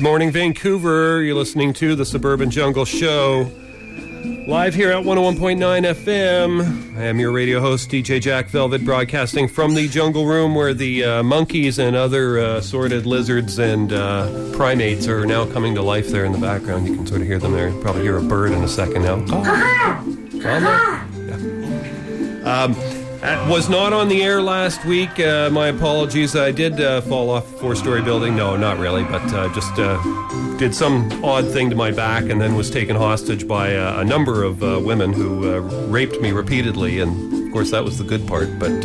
Good morning, Vancouver. You're listening to the Suburban Jungle Show. Live here at 101.9 FM. I am your radio host, DJ Jack Velvet, broadcasting from the jungle room where the uh, monkeys and other uh, assorted lizards and uh, primates are now coming to life there in the background. You can sort of hear them there. You probably hear a bird in a second now. Oh. Yeah. Um, was not on the air last week. Uh, my apologies. I did uh, fall off a four-story building. No, not really, but uh, just uh, did some odd thing to my back, and then was taken hostage by uh, a number of women who raped me repeatedly. And of course, that was the good part. But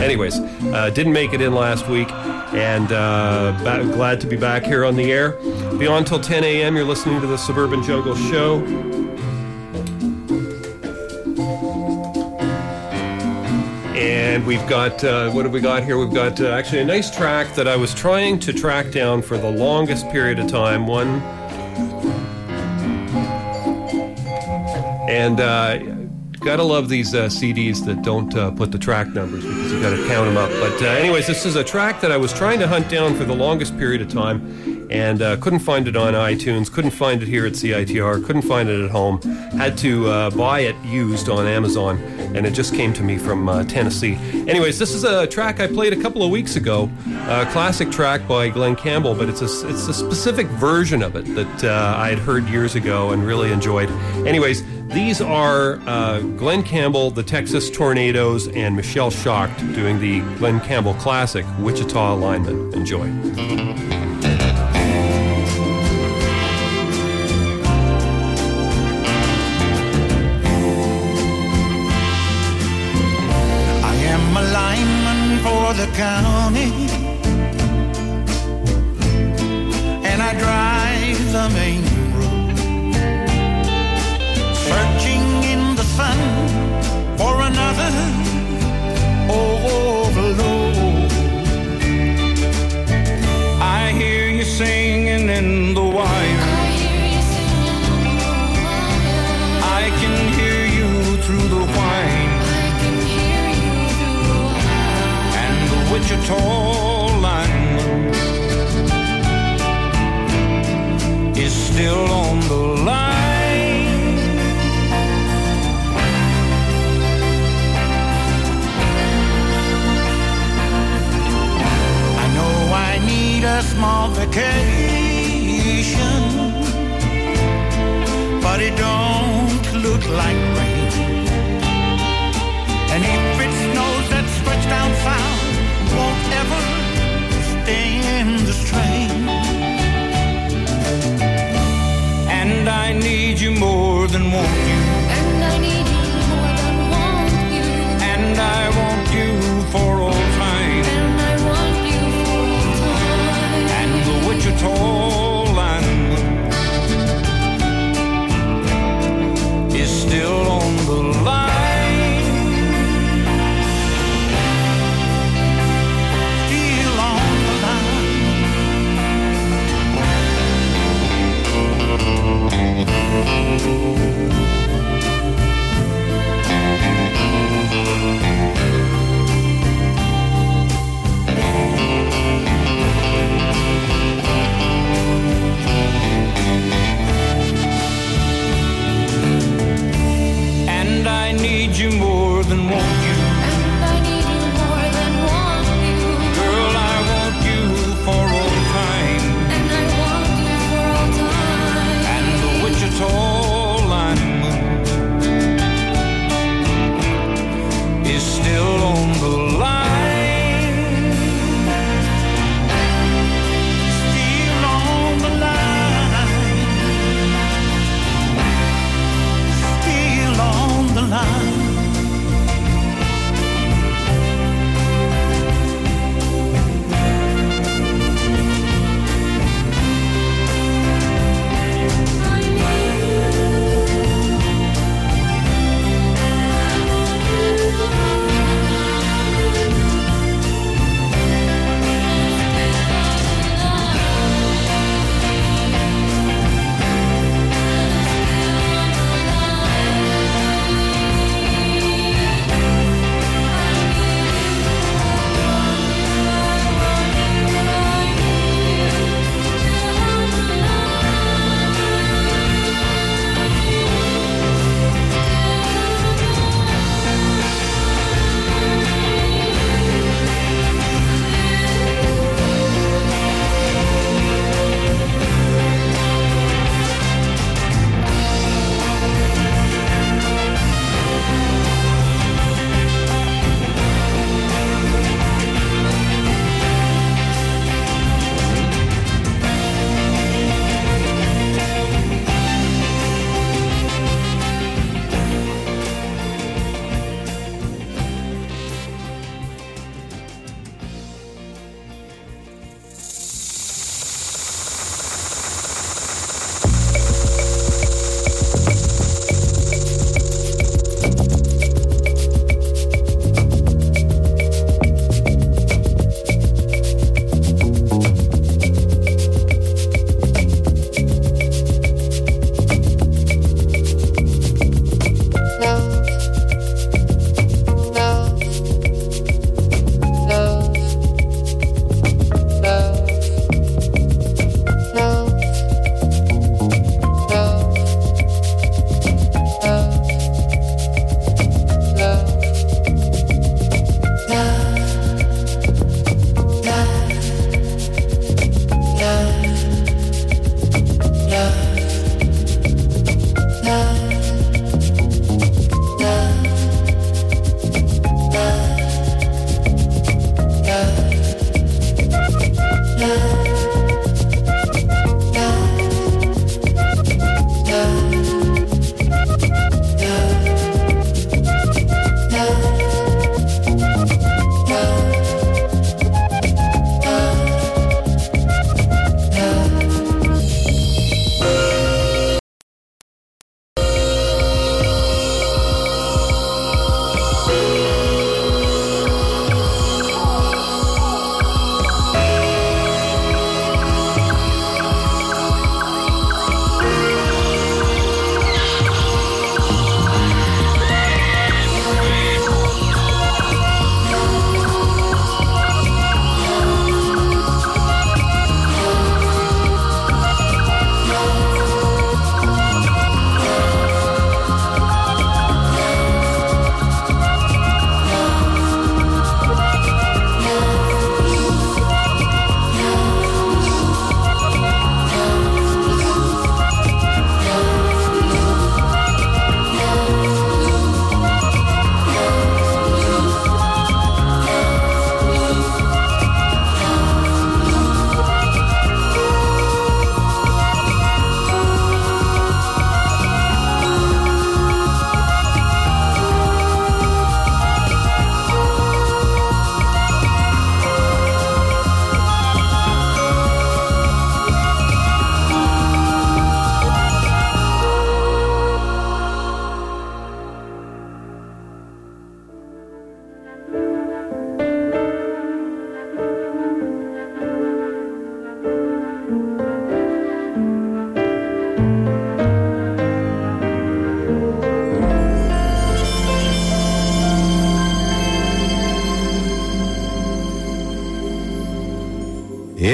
anyways, didn't make it in last week, and ba- glad to be back here on the air. Beyond till 10 a.m. You're listening to the Suburban Jungle Show. We've got, uh, what have we got here? We've got uh, actually a nice track that I was trying to track down for the longest period of time. One. And uh, gotta love these uh, CDs that don't uh, put the track numbers you gotta count them up. But, uh, anyways, this is a track that I was trying to hunt down for the longest period of time and uh, couldn't find it on iTunes, couldn't find it here at CITR, couldn't find it at home. Had to uh, buy it used on Amazon, and it just came to me from uh, Tennessee. Anyways, this is a track I played a couple of weeks ago, a classic track by Glen Campbell, but it's a, it's a specific version of it that uh, I had heard years ago and really enjoyed. Anyways, these are uh, Glen Campbell, the Texas Tornados, and Michelle Shocked doing the Glen Campbell classic, Wichita Lineman. Enjoy. I am alignment for the county Wichita lineman is still on the line. I know I need a small vacation, but it don't look like rain. And if it snows that stretch down south in this train. And I need you more than want you. And I need you more than want you. And I want you for all time. And I want you for all time. And the Wichita you more than once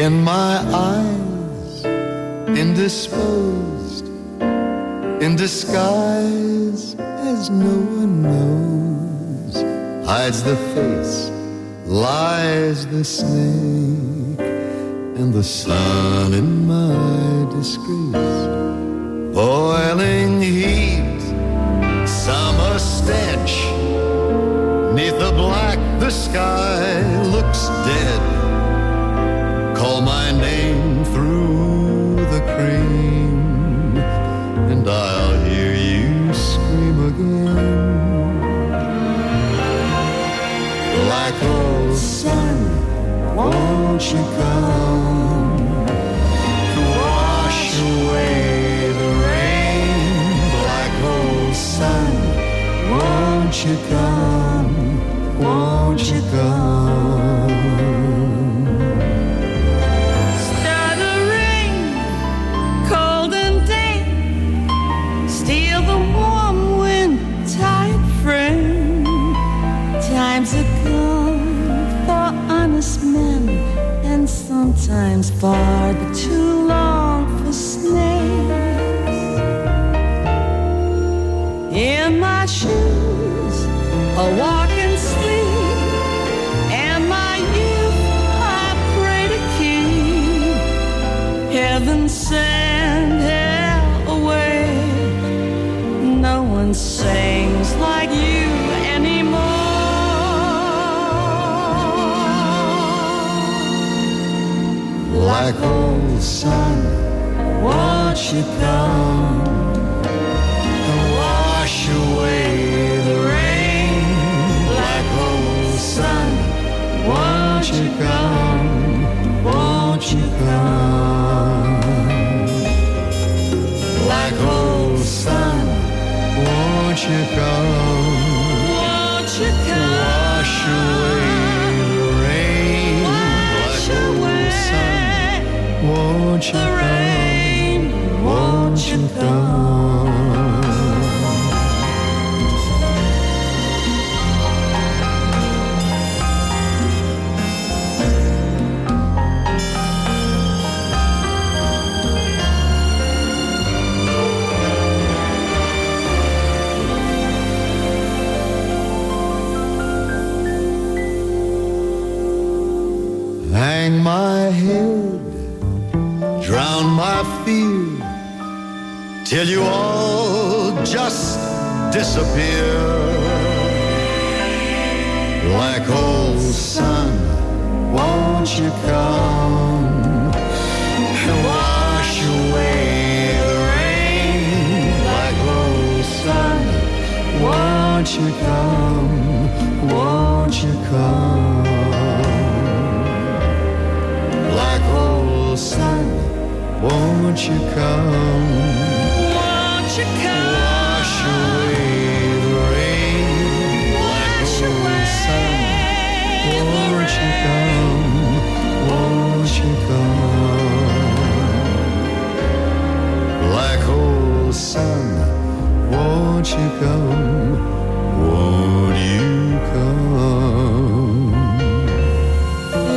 in my eyes, indisposed, in disguise, as no one knows, hides the face, lies the snake, and the sun in my disgrace, boiling heat, summer stench. Neath the black, the sky looks dead. Call my name through the cream, and I'll hear you scream again. Black hole sun, won't you come to wash away the rain? Black hole sun, won't you come? Sometimes far disappear. like old sun, won't you come and wash away the rain? Black hole sun, won't you come? Won't you come? Black hole sun, won't you come? Won't you come? Won't you come?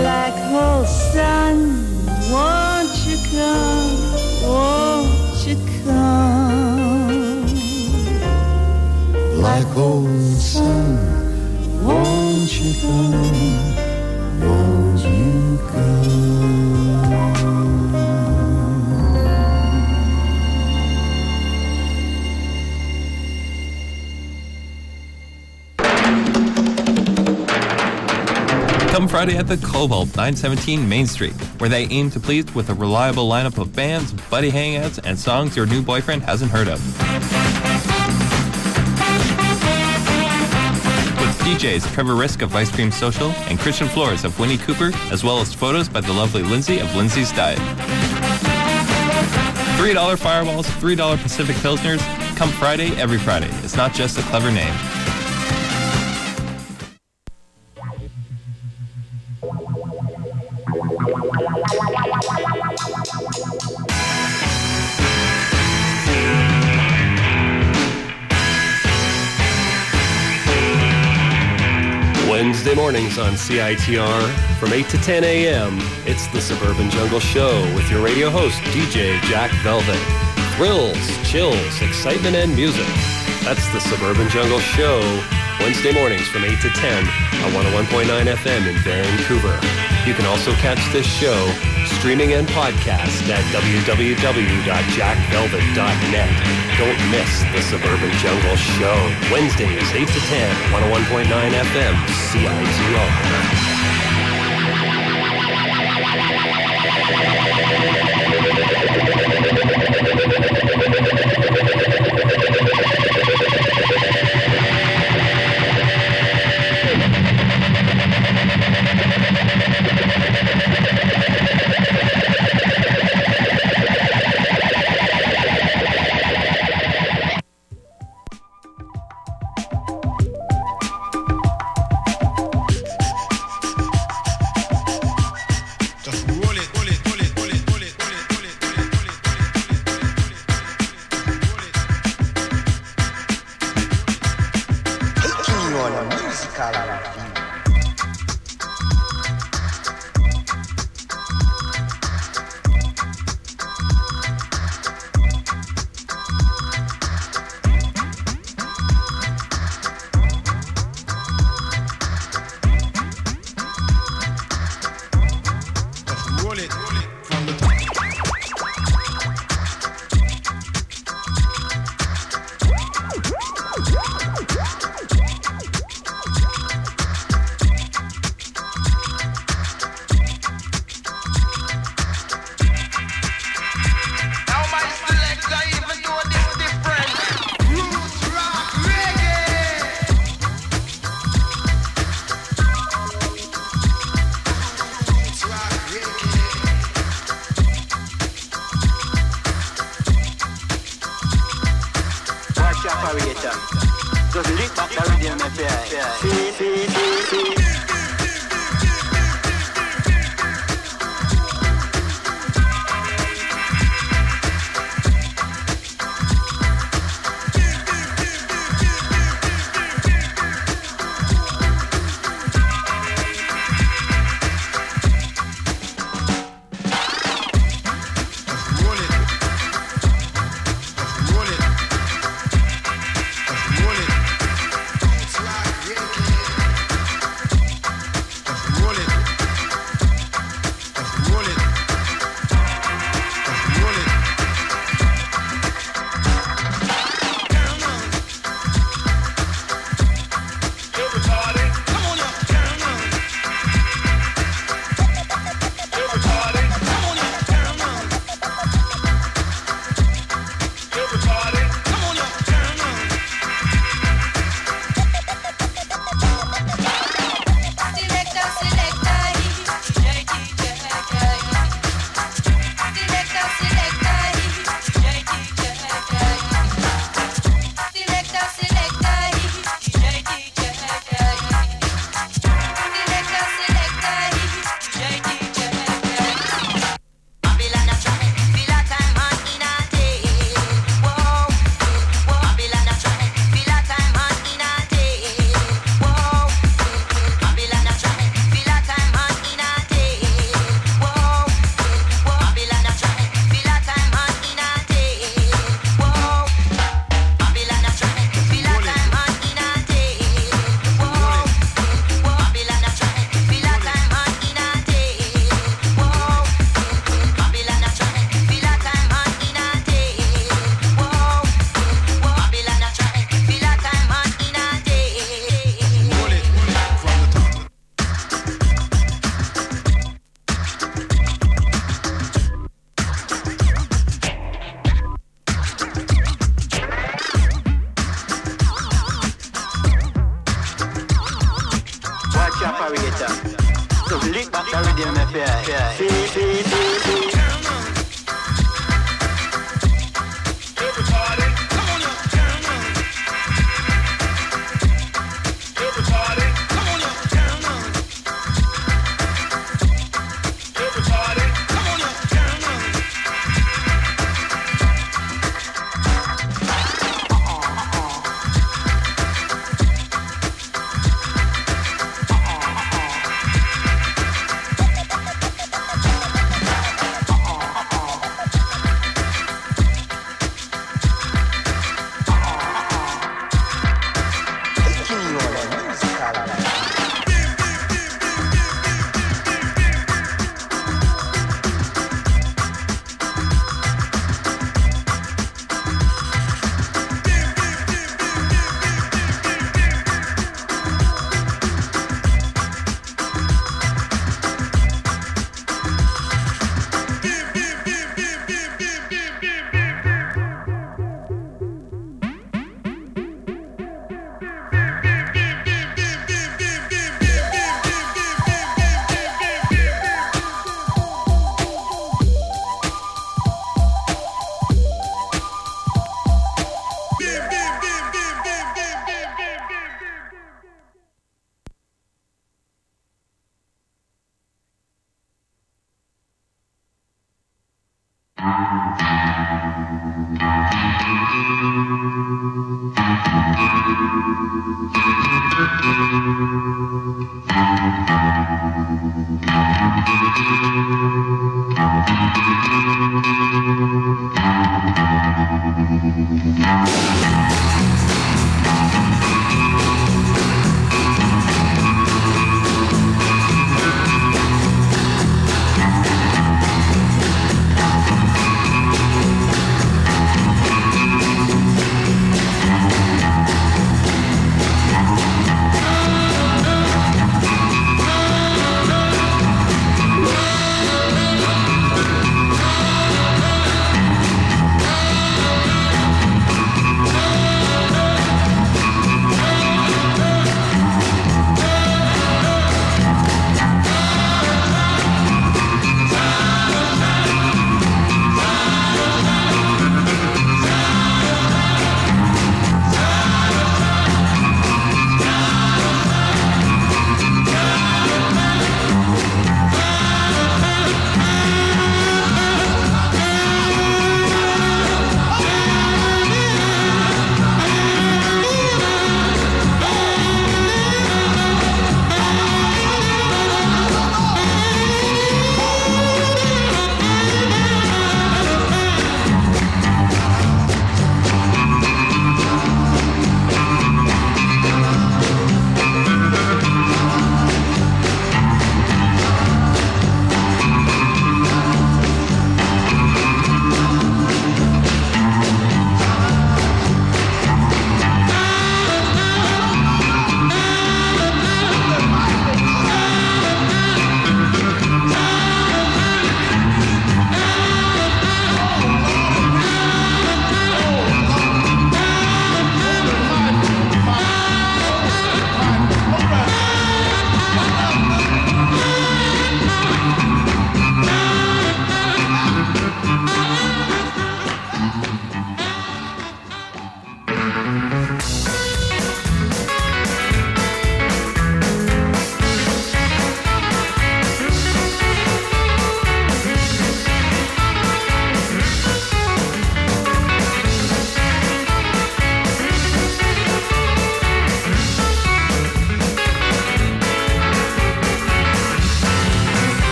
Black hole sun, won't you come? Won't you come? Black hole Friday at the Cobalt, 917 Main Street, where they aim to please with a reliable lineup of bands, buddy hangouts, and songs your new boyfriend hasn't heard of. With DJs Trevor Risk of Ice Cream Social and Christian Flores of Winnie Cooper, as well as photos by the lovely Lindsay of Lindsay's Diet. $3 fireballs, $3 Pacific Pilsners. Come Friday, every Friday. It's not just a clever name. on CITR from 8 to 10 a.m. It's the Suburban Jungle Show with your radio host, DJ Jack Velvet. Thrills, chills, excitement, and music. That's the Suburban Jungle Show, Wednesday mornings from 8 to 10 on 101.9 FM in Vancouver. You can also catch this show streaming and podcast at www.jackvelvet.net. Don't miss the Suburban Jungle Show, Wednesdays 8 to 10, 101.9 FM, CITR.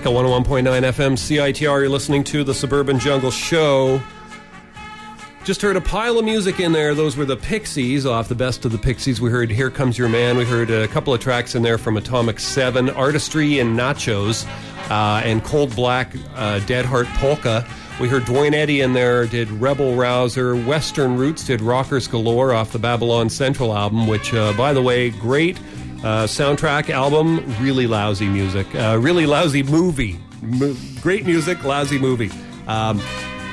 Back at 101.9 FM CITR. You're listening to the Suburban Jungle Show. Just heard a pile of music in there. Those were the Pixies off the best of the Pixies. We heard Here Comes Your Man. We heard a couple of tracks in there from Atomic 7, Artistry and Nachos, uh, and Cold Black, uh, Dead Heart Polka. We heard Duane Eddy in there, did Rebel Rouser. Western Roots did Rockers Galore off the Babylon Central album, which, uh, by the way, great uh, soundtrack album, really lousy music, uh, really lousy movie. Mo- great music, lousy movie. Um,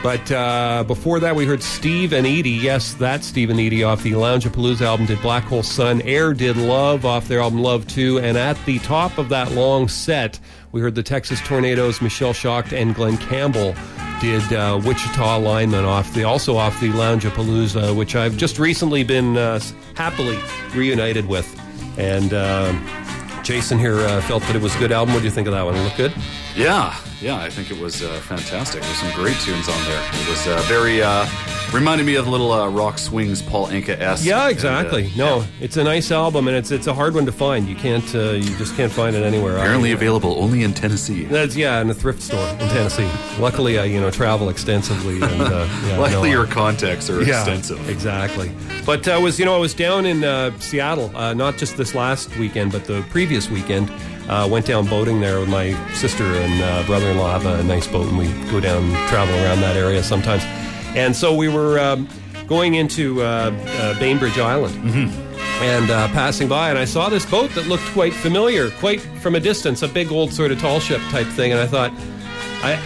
but uh, before that, we heard Steve and Eydie. Yes, that's Steve and Eydie off the Lounge-a-Palooza album. Did Black Hole Sun. Air did Love off their album Love 2. And at the top of that long set, we heard the Texas Tornados, Michelle Shocked, and Glen Campbell did uh, Wichita Lineman off the also off the Lounge-a-Palooza, which I've just recently been uh, happily reunited with. And uh, Jason here uh, felt that it was a good album. What do you think of that one? Look good? Yeah, yeah, I think it was uh, fantastic. There's some great tunes on there. It was uh, very uh, reminded me of little uh, rock swings Paul Anka s. Yeah, exactly. no, it's a nice album, and it's it's a hard one to find. You can't, uh, you just can't find it anywhere. Apparently available only in Tennessee. That's yeah, in a thrift store in Tennessee. Luckily, I you know travel extensively, and uh, yeah, Luckily, no, your contacts are yeah, extensive. Exactly. But I was, you know, I was down in uh, Seattle, uh, not just this last weekend, but the previous weekend. Uh, went down boating there with my sister and uh, brother-in-law have a nice boat, and we go down travel around that area sometimes. And so we were um, going into uh, uh, Bainbridge Island. And uh, passing by, and I saw this boat that looked quite familiar, quite from a distance, a big old sort of tall ship type thing. And I thought, I,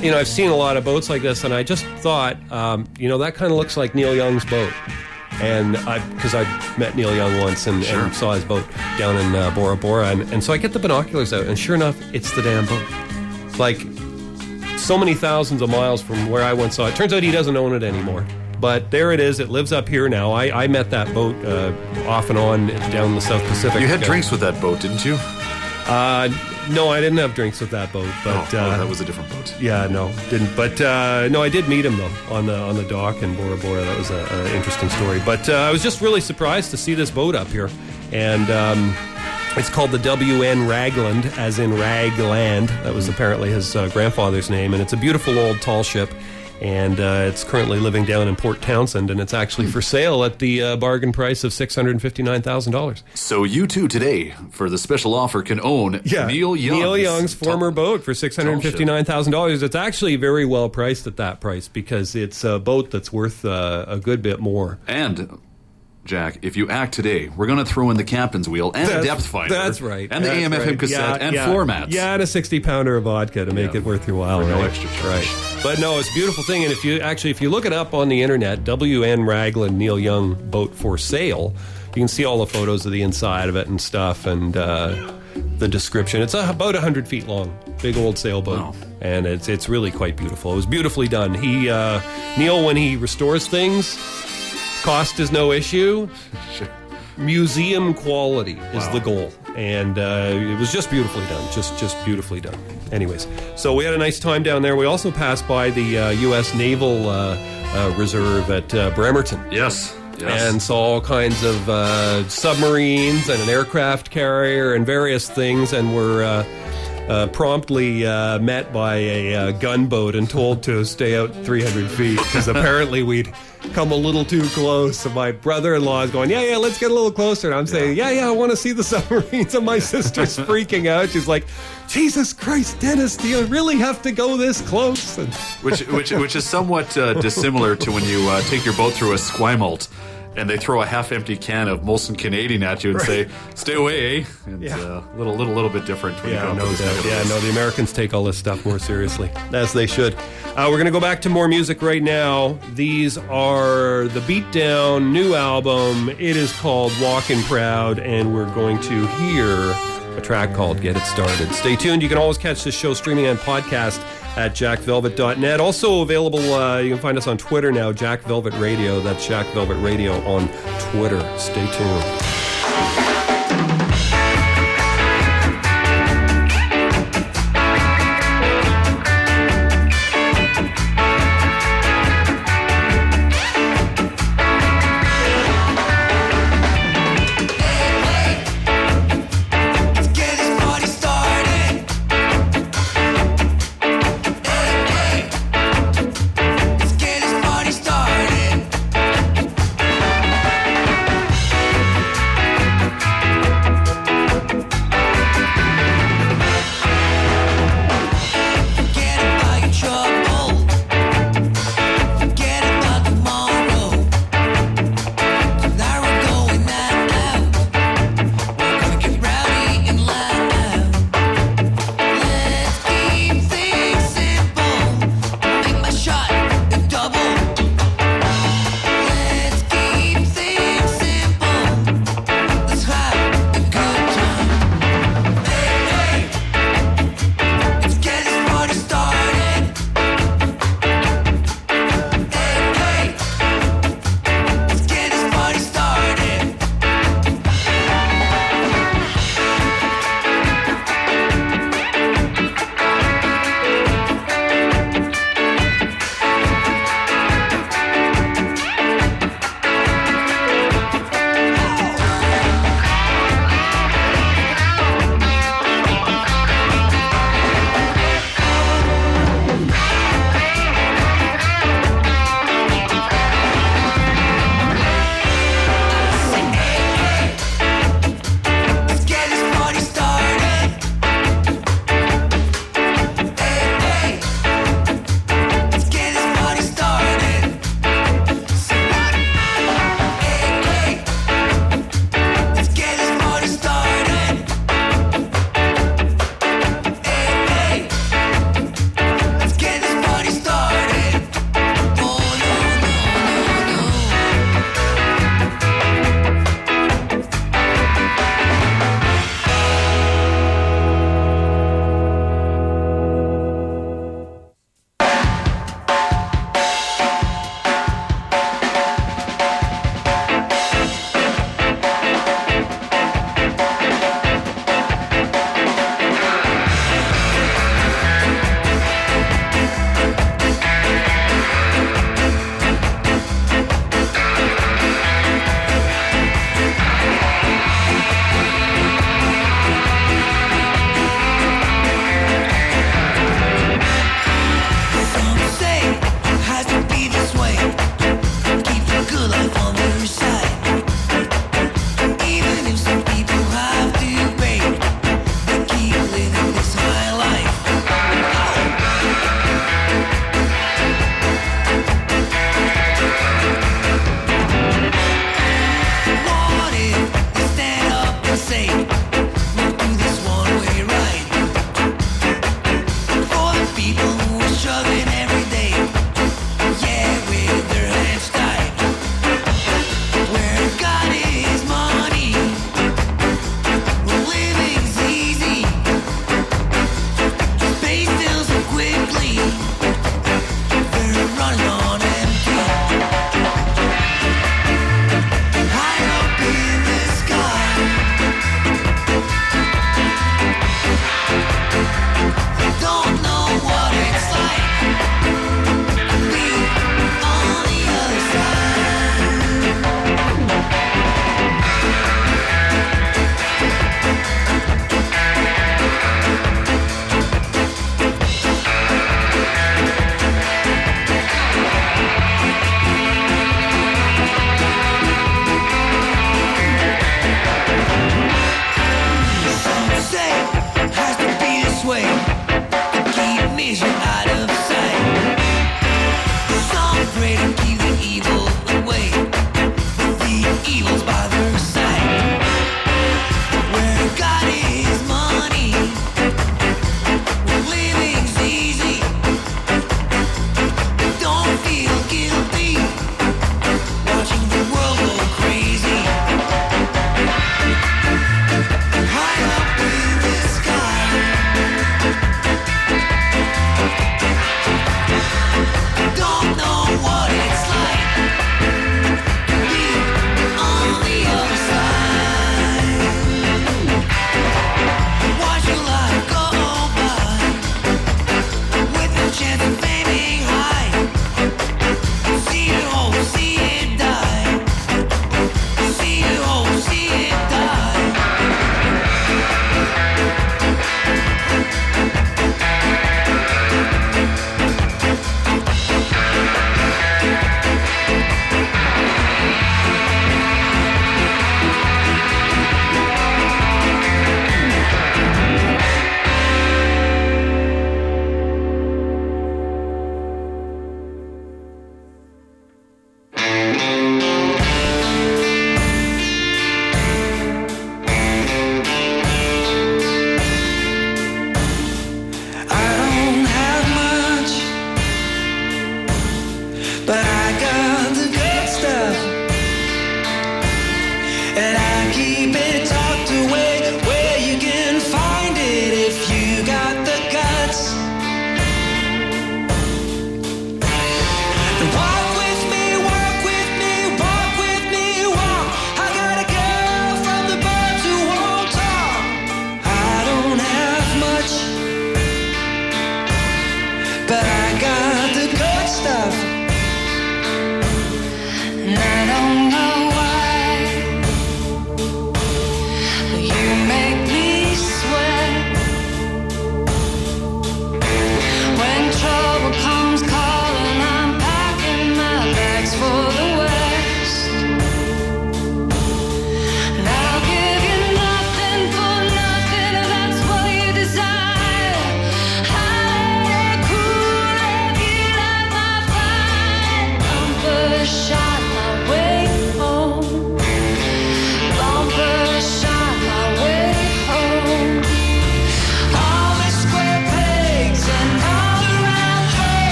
you know, I've seen a lot of boats like this, and I just thought, um, you know, that kind of looks like Neil Young's boat. And I, because I met Neil Young once and, and saw his boat down in uh, Bora Bora, and, and so I get the binoculars out, and sure enough, it's the damn boat. Like so many thousands of miles from where I once saw it. Turns out he doesn't own it anymore. But there it is. It lives up here now. I, I met that boat uh, off and on down the South Pacific. You had Uh, drinks with that boat, didn't you? Uh, no, I didn't have drinks with that boat. But oh, oh, uh, that was a different boat. yeah, no, didn't. But uh, no, I did meet him though on the on the dock in Bora Bora. That was an interesting story. But uh, I was just really surprised to see this boat up here, and um, it's called the WN Ragland, as in Ragland. That was apparently his uh, grandfather's name, and it's a beautiful old tall ship. And uh, it's currently living down in Port Townsend, and it's actually for sale at the uh, bargain price of six hundred fifty-nine thousand dollars. So you too today, for the special offer, can own Neil Young's, Neil Young's former boat for six hundred fifty-nine thousand dollars. It's actually very well priced at that price because it's a boat that's worth uh, a good bit more. And Jack, if you act today, we're going to throw in the captain's wheel and a depth finder. That's right. And the That's AMFM right. cassette Yeah, and yeah. floor mats. Yeah, and a sixty pounder of vodka to make Yeah. it worth your while. For no extra charge. Right. But no, it's a beautiful thing. And if you actually, if you look it up on the internet, WN Ragland Neil Young boat for sale, you can see all the photos of the inside of it and stuff, and uh, the description. It's about hundred feet long, big old sailboat, Wow. and it's it's really quite beautiful. It was beautifully done. He uh, Neil, when he restores things, cost is no issue museum quality is Wow. the goal and uh, it was just beautifully done just just beautifully done anyways so we had a nice time down there we also passed by the uh, u.s naval uh, uh, reserve at uh, bremerton Yes. Yes. and saw all kinds of uh, submarines and an aircraft carrier and various things, and were uh, uh, promptly uh, met by a uh, gunboat and told to stay out 300 feet because apparently we'd come a little too close. And my brother-in-law is going, "Yeah, yeah, let's get a little closer." And I'm saying, "Yeah, yeah, I want to see the submarines." And my sister's freaking out. She's like, "Jesus Christ, Dennis, do you really have to go this close?" And which which which is somewhat uh, dissimilar to when you uh, take your boat through Esquimalt and they throw a half-empty can of Molson Canadian at you and say, "Stay away." Eh? And Yeah. uh, little little little bit different when Yeah, up no doubt. Yeah, no, the Americans take all this stuff more seriously, as they should. Uh, we're going to go back to more music right now. These are the Beatdown new album. It is called Walkin' Proud, and we're going to hear a track called Get It Started. Stay tuned. You can always catch this show streaming on podcast at jackvelvet.net. Also available, uh, you can find us on Twitter now, Jack Velvet Radio. That's Jack Velvet Radio on Twitter. Stay tuned.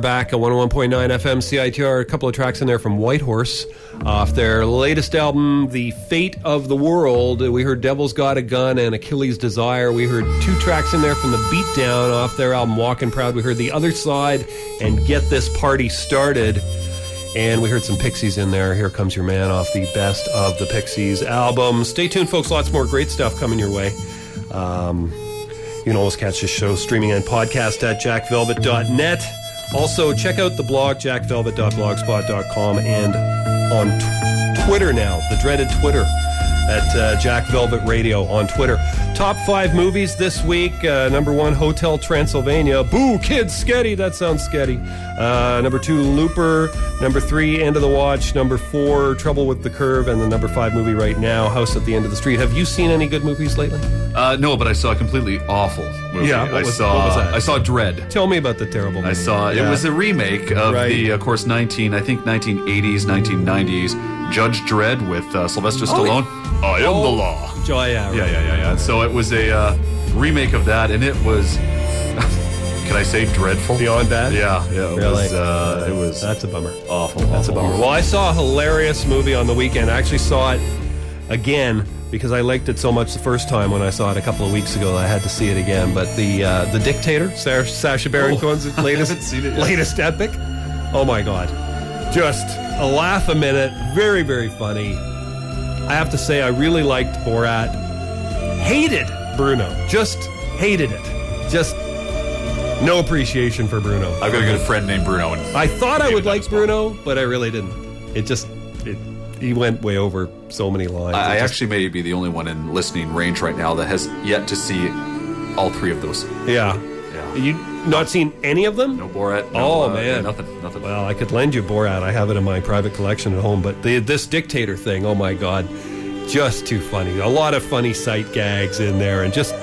Back at 101.9 FM CITR. A couple of tracks in there from Whitehorse off their latest album, The Fate of the World. We heard Devil's Got a Gun and Achilles' Desire. We heard two tracks in there from The Beatdown off their album Walking Proud. We heard The Other Side and Get This Party Started. And we heard some Pixies in there. Here Comes Your Man off the Best of the Pixies album. Stay tuned, folks. Lots more great stuff coming your way. Um, you can always catch this show streaming and podcast at jackvelvet.net. Also, check out the blog, jackvelvet.blogspot.com, and on t- Twitter now, the dreaded Twitter at uh, Jack Velvet Radio on Twitter. Top five movies this week. Uh, number one, Hotel Transylvania. Boo, kids, sketty. That sounds sketty. Uh, number two, Looper. Number three, End of the Watch. Number four, Trouble with the Curve. And the number five movie right now, House at the End of the Street. Have you seen any good movies lately? Uh, no, but I saw a completely awful movie. Yeah, what I was- saw. what was that? I saw Dredd. Tell me about the terrible movie. I saw Yeah. it was a remake of Right. the, of course, nineteen I think nineteen eighties, nineteen nineties Judge Dredd with uh, Sylvester Oh, Stallone. I am Oh. the law. Oh, yeah, Yeah, right. yeah, yeah, yeah. So it was a uh, remake of that, and it was. Can I say dreadful? Beyond bad? Yeah, yeah. It Really? was. Uh, it was That's a bummer. awful. That's a bummer. Well, I saw a hilarious movie on the weekend. I actually saw it again because I liked it so much the first time when I saw it a couple of weeks ago. I had to see it again. But the uh, the Dictator, Sarah, Sacha Baron Oh, Cohen's latest seen it latest epic. Oh my god, just a laugh a minute. Very very funny. I have to say I really liked Borat. Hated Bruno. Just hated it. Just no appreciation for Bruno. I've got a good friend named Bruno, and I thought I would like. Bruno, but I really didn't. It just it, he went way over so many lines. I, I just- actually may be the only one in listening range right now that has yet to see all three of those. yeah. Yeah. You not seen any of them? No Borat. No, Oh, uh, man. nothing. Nothing. Well, I could lend you Borat. I have it in my private collection at home. But the, this dictator thing, oh my god, just too funny. A lot of funny sight gags in there, and just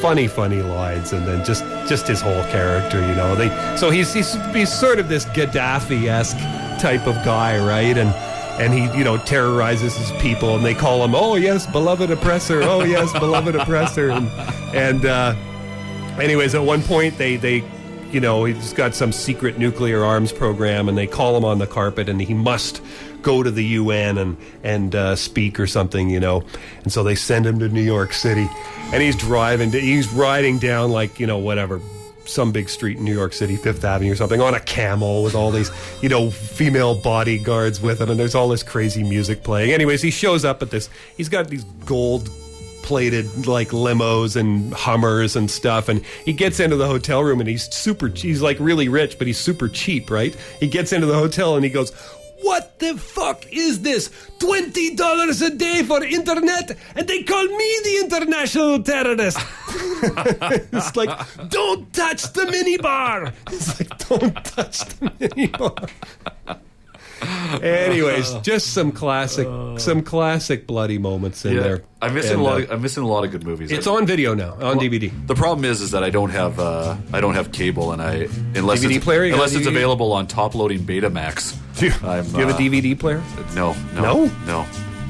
funny, funny lines, and then just just his whole character. You know, they so he's he's, he's sort of this Gaddafi esque type of guy, right? And and he you know terrorizes his people, and they call him, oh yes, beloved oppressor. Oh yes, beloved oppressor, and and. uh anyways, at one point they they you know he's got some secret nuclear arms program, and they call him on the carpet, and he must go to the UN and and uh, speak or something, you know. And so they send him to New York City, and he's driving. To, he's riding down like you know whatever. Some big street in New York City, Fifth Avenue or something, on a camel with all these, you know, female bodyguards with him, and there's all this crazy music playing. Anyways, he shows up at this. He's got these gold plated like limos and Hummers and stuff. And he gets into the hotel room and he's super, he's like really rich, but he's super cheap, right? He gets into the hotel and he goes, what the fuck is this? $20 a day for internet? And they call me the international terrorist. it's like, don't touch the minibar. It's like, don't touch the minibar. Anyways, just some classic, some classic bloody moments in yeah, there. I'm missing And, a lot. uh, Of, I'm missing a lot of good movies. it's I- on video now, on Well, DVD. The problem is, is that I don't have uh, I don't have cable, and I unless DVD it's, player? You got unless it's DVD? available on top loading Betamax. Do you, I'm, do you have uh, a DVD player? No, no, No? no,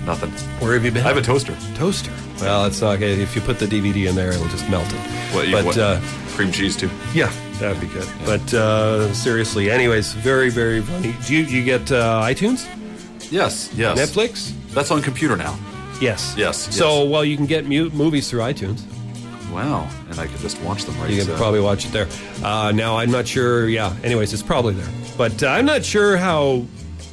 nothing. Where have you been? I have a toaster. toaster. Well, it's okay. If you put the DVD in there, it'll just melt it. What, you, but what, uh, cream cheese too? yeah, that'd be good. But uh, seriously, anyways, very very funny. Do you you get uh, iTunes, Yes, yes. Netflix? That's on computer now. Yes. Yes, So well, you can get mu- movies through iTunes. Wow, and I can just watch them right. You can uh, probably watch it there. Uh, now I'm not sure. Yeah. Anyways, it's probably there. But uh, I'm not sure how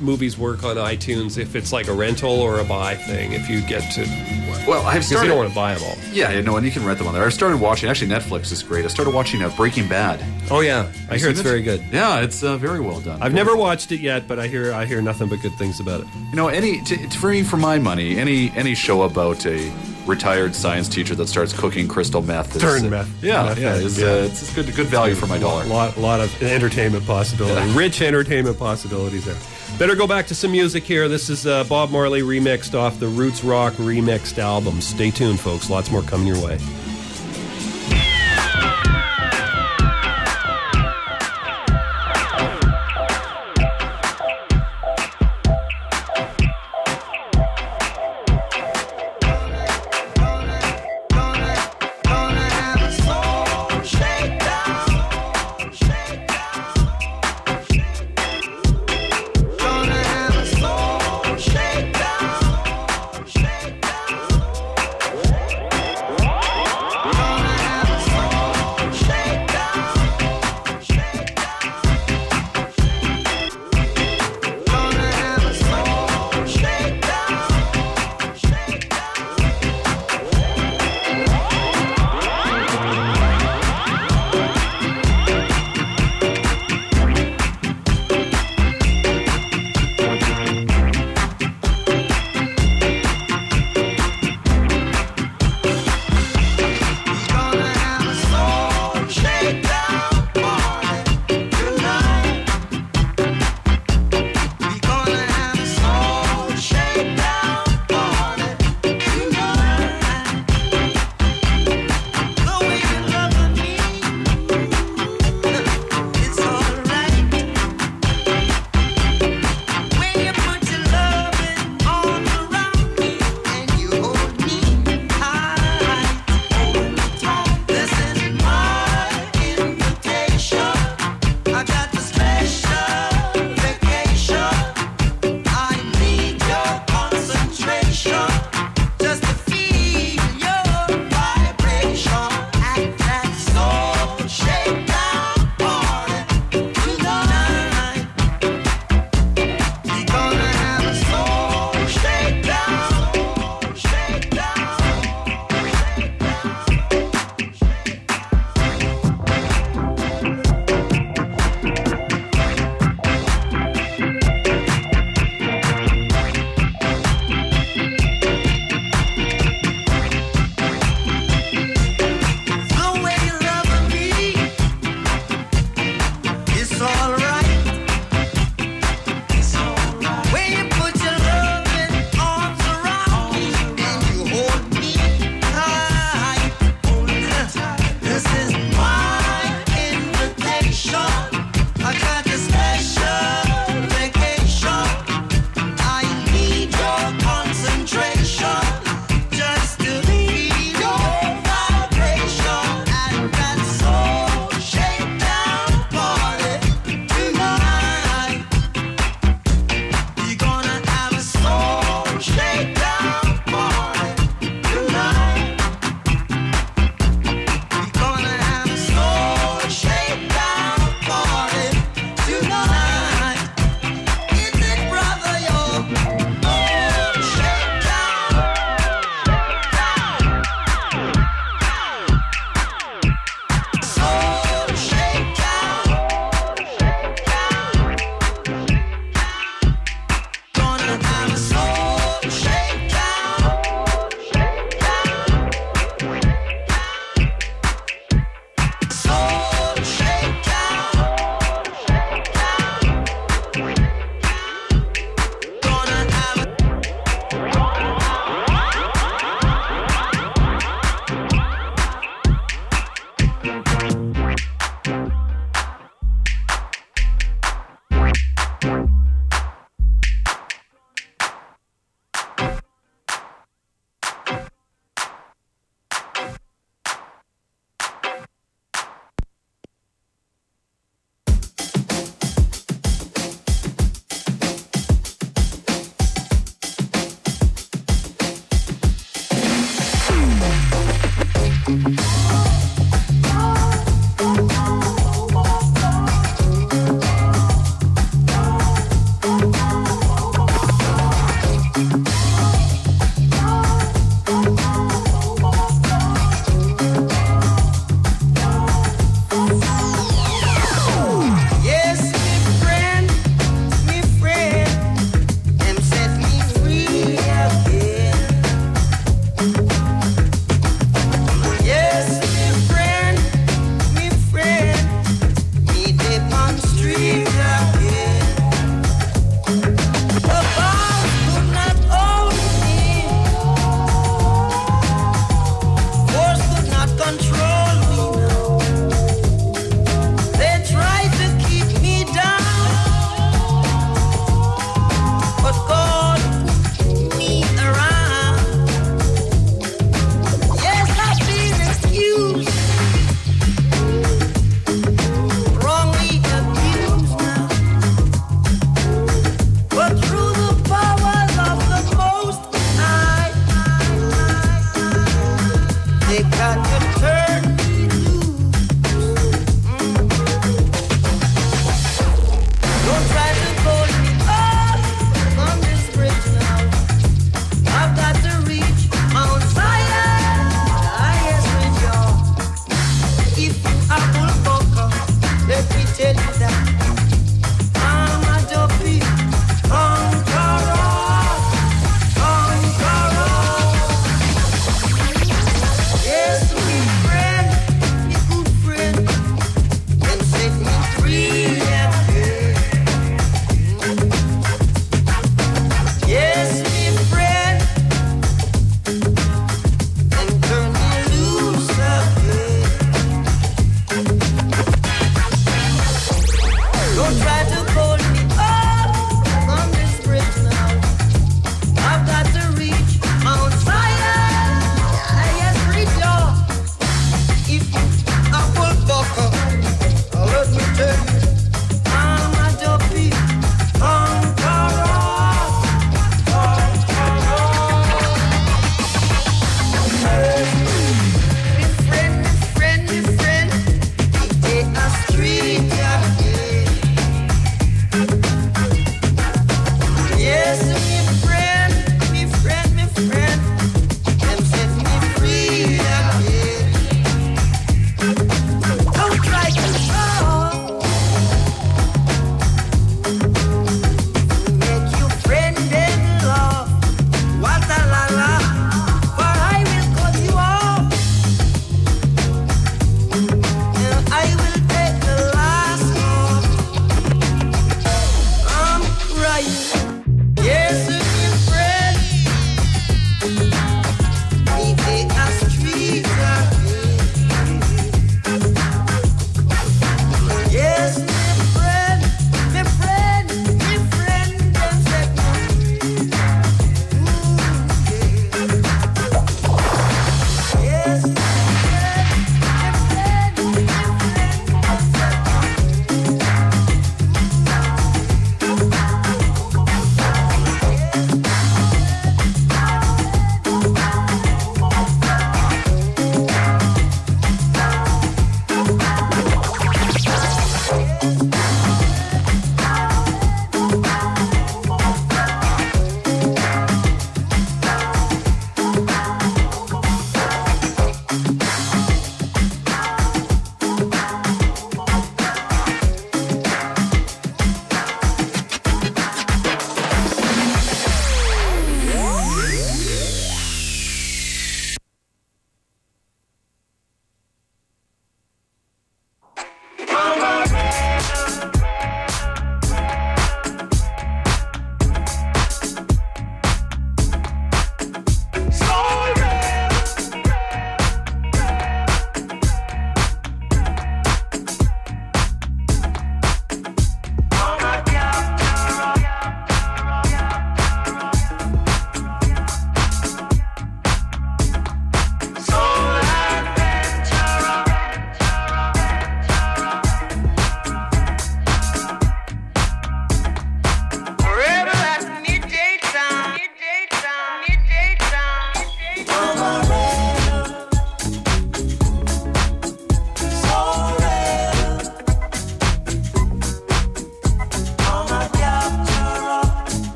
movies work on iTunes. If it's like a rental or a buy thing. If you get to, Well, I've started. you don't want to buy them all. Yeah, you know, and you can rent them on there. I started watching. Actually, Netflix is great. I started watching uh, Breaking Bad. Oh yeah, I hear it's it? very good. Yeah, it's uh, very well done. I've never watched it yet, but I hear I hear nothing but good things about it. You know, any t- it's free for my money. Any any show about a retired science teacher that starts cooking crystal meth. is- Turn meth. Yeah, Meth yeah, it's, yeah. Uh, it's, good, good value for my dollar. lot, lot of entertainment possibilities, rich entertainment possibilities there. Better go back to some music here. This is uh, Bob Marley remixed off the Roots Rock remixed album. Stay tuned, folks. Lots more coming your way.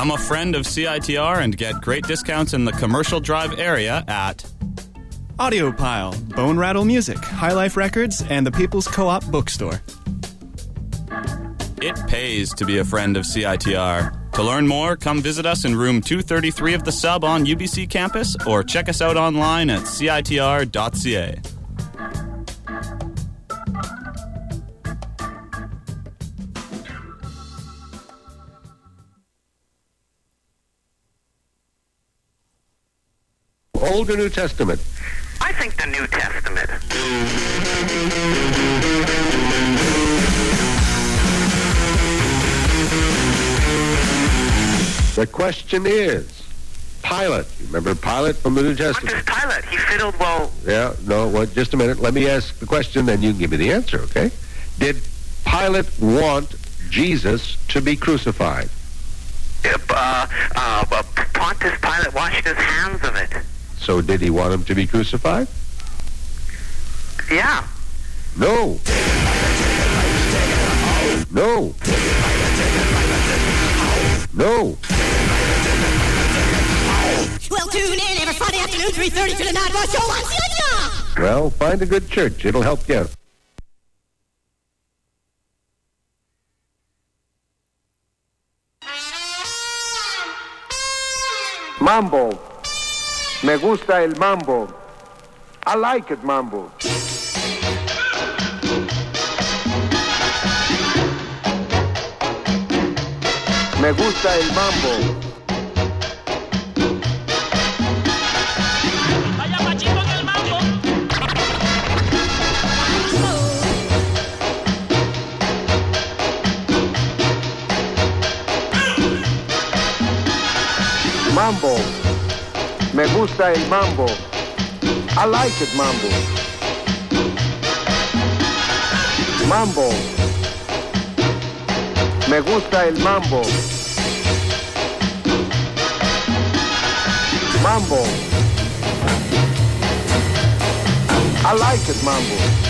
Become a friend of CITR and get great discounts in the commercial drive area at Audiopile, Bone Rattle Music, High Life Records, and the People's Co op Bookstore. It pays to be a friend of CITR. To learn more, come visit us in room 233 of the sub on UBC campus or check us out online at citr.ca. Old or New Testament? I think the New Testament. The question is, Pilate. You remember Pilate from the New Testament? Pilate, he fiddled well. Yeah, no, well, just a minute. Let me ask the question, then you can give me the answer, okay? Did Pilate want Jesus to be crucified? Uh, uh, Pontius Pilate washed his hands of it. So did he want him to be crucified? Yeah. No. No. No. Well, tune in every Friday afternoon, 3.30 to the Night Watch Show on CITR. Well, find a good church. It'll help you out. Mambo. Me gusta el mambo. I like it, mambo. Me gusta el mambo. Mambo. Me gusta el mambo. I like it, mambo. Mambo. Me gusta el mambo. Mambo. I like it, mambo.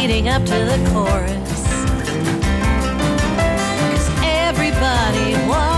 leading up to the chorus. 'Cause everybody wants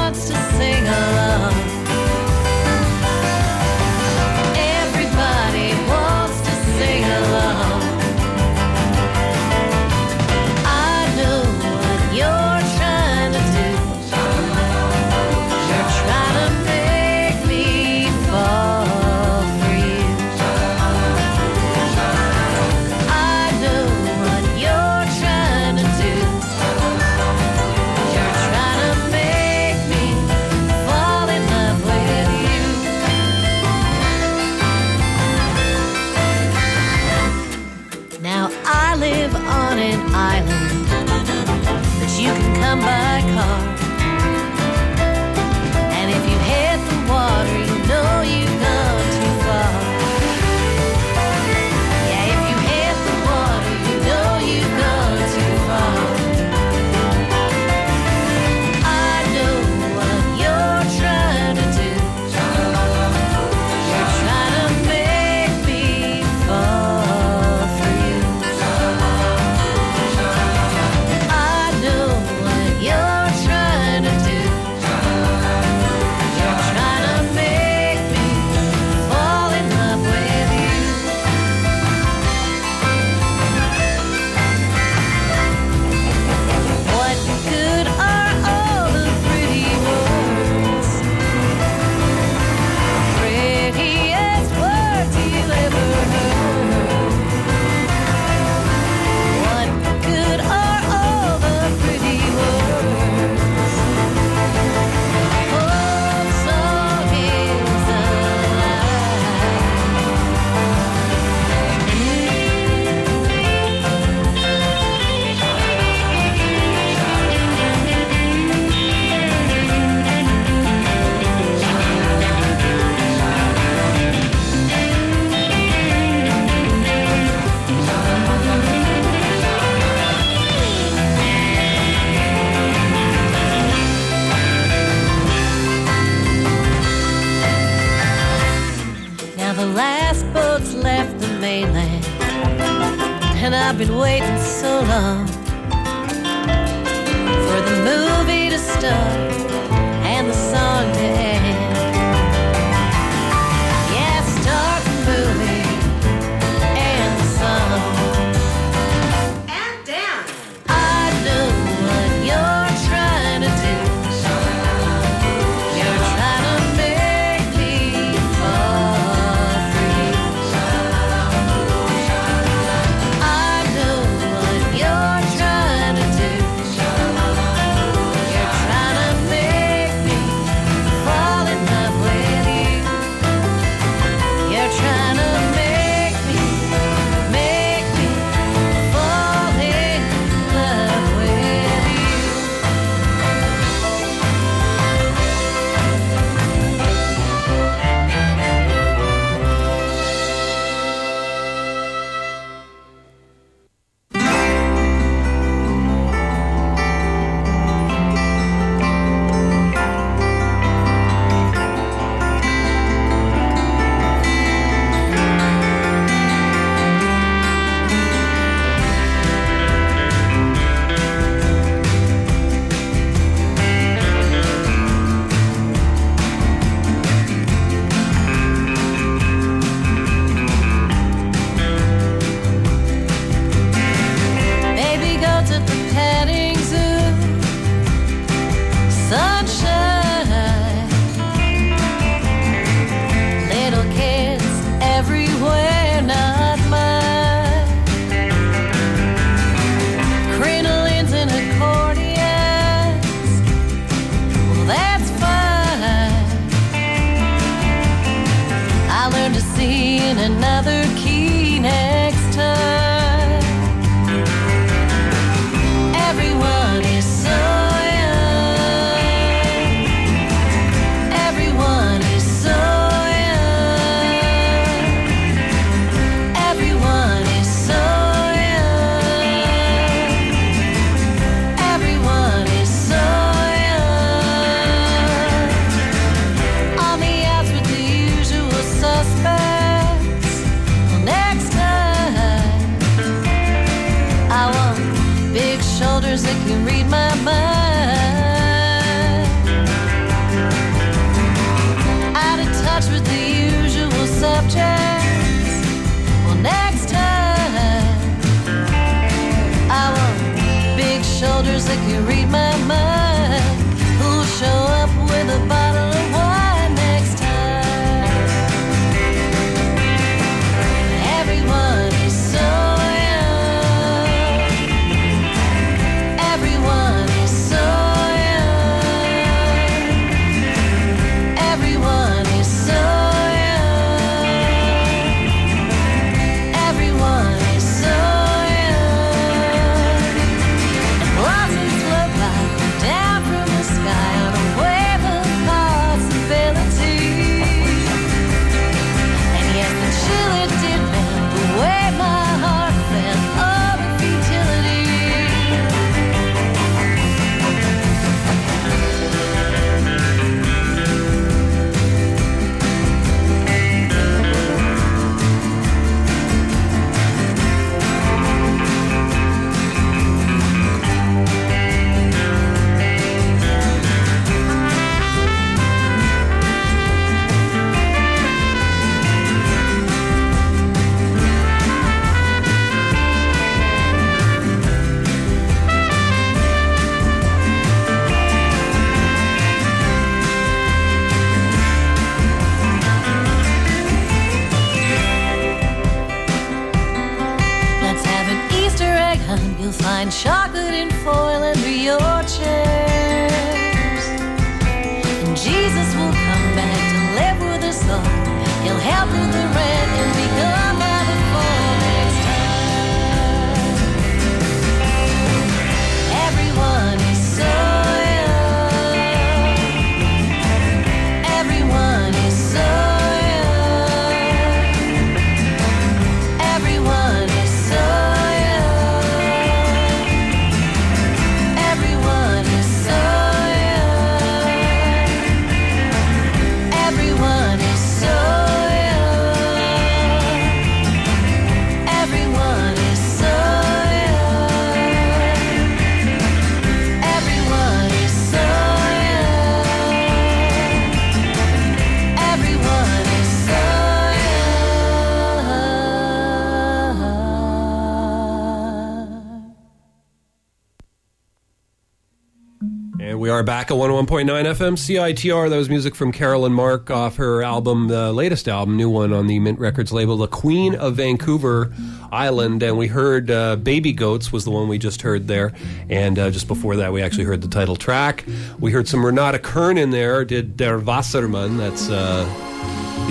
we are back at 101.9 FM CITR. That was music from Carolyn Mark off her album, the latest album, new one on the Mint Records label, The Queen of Vancouver Island. And we heard uh, Baby Goats was the one we just heard there. And uh, just before that, we actually heard the title track. We heard some Renate Kern in there, did Der Wassermann. That's uh,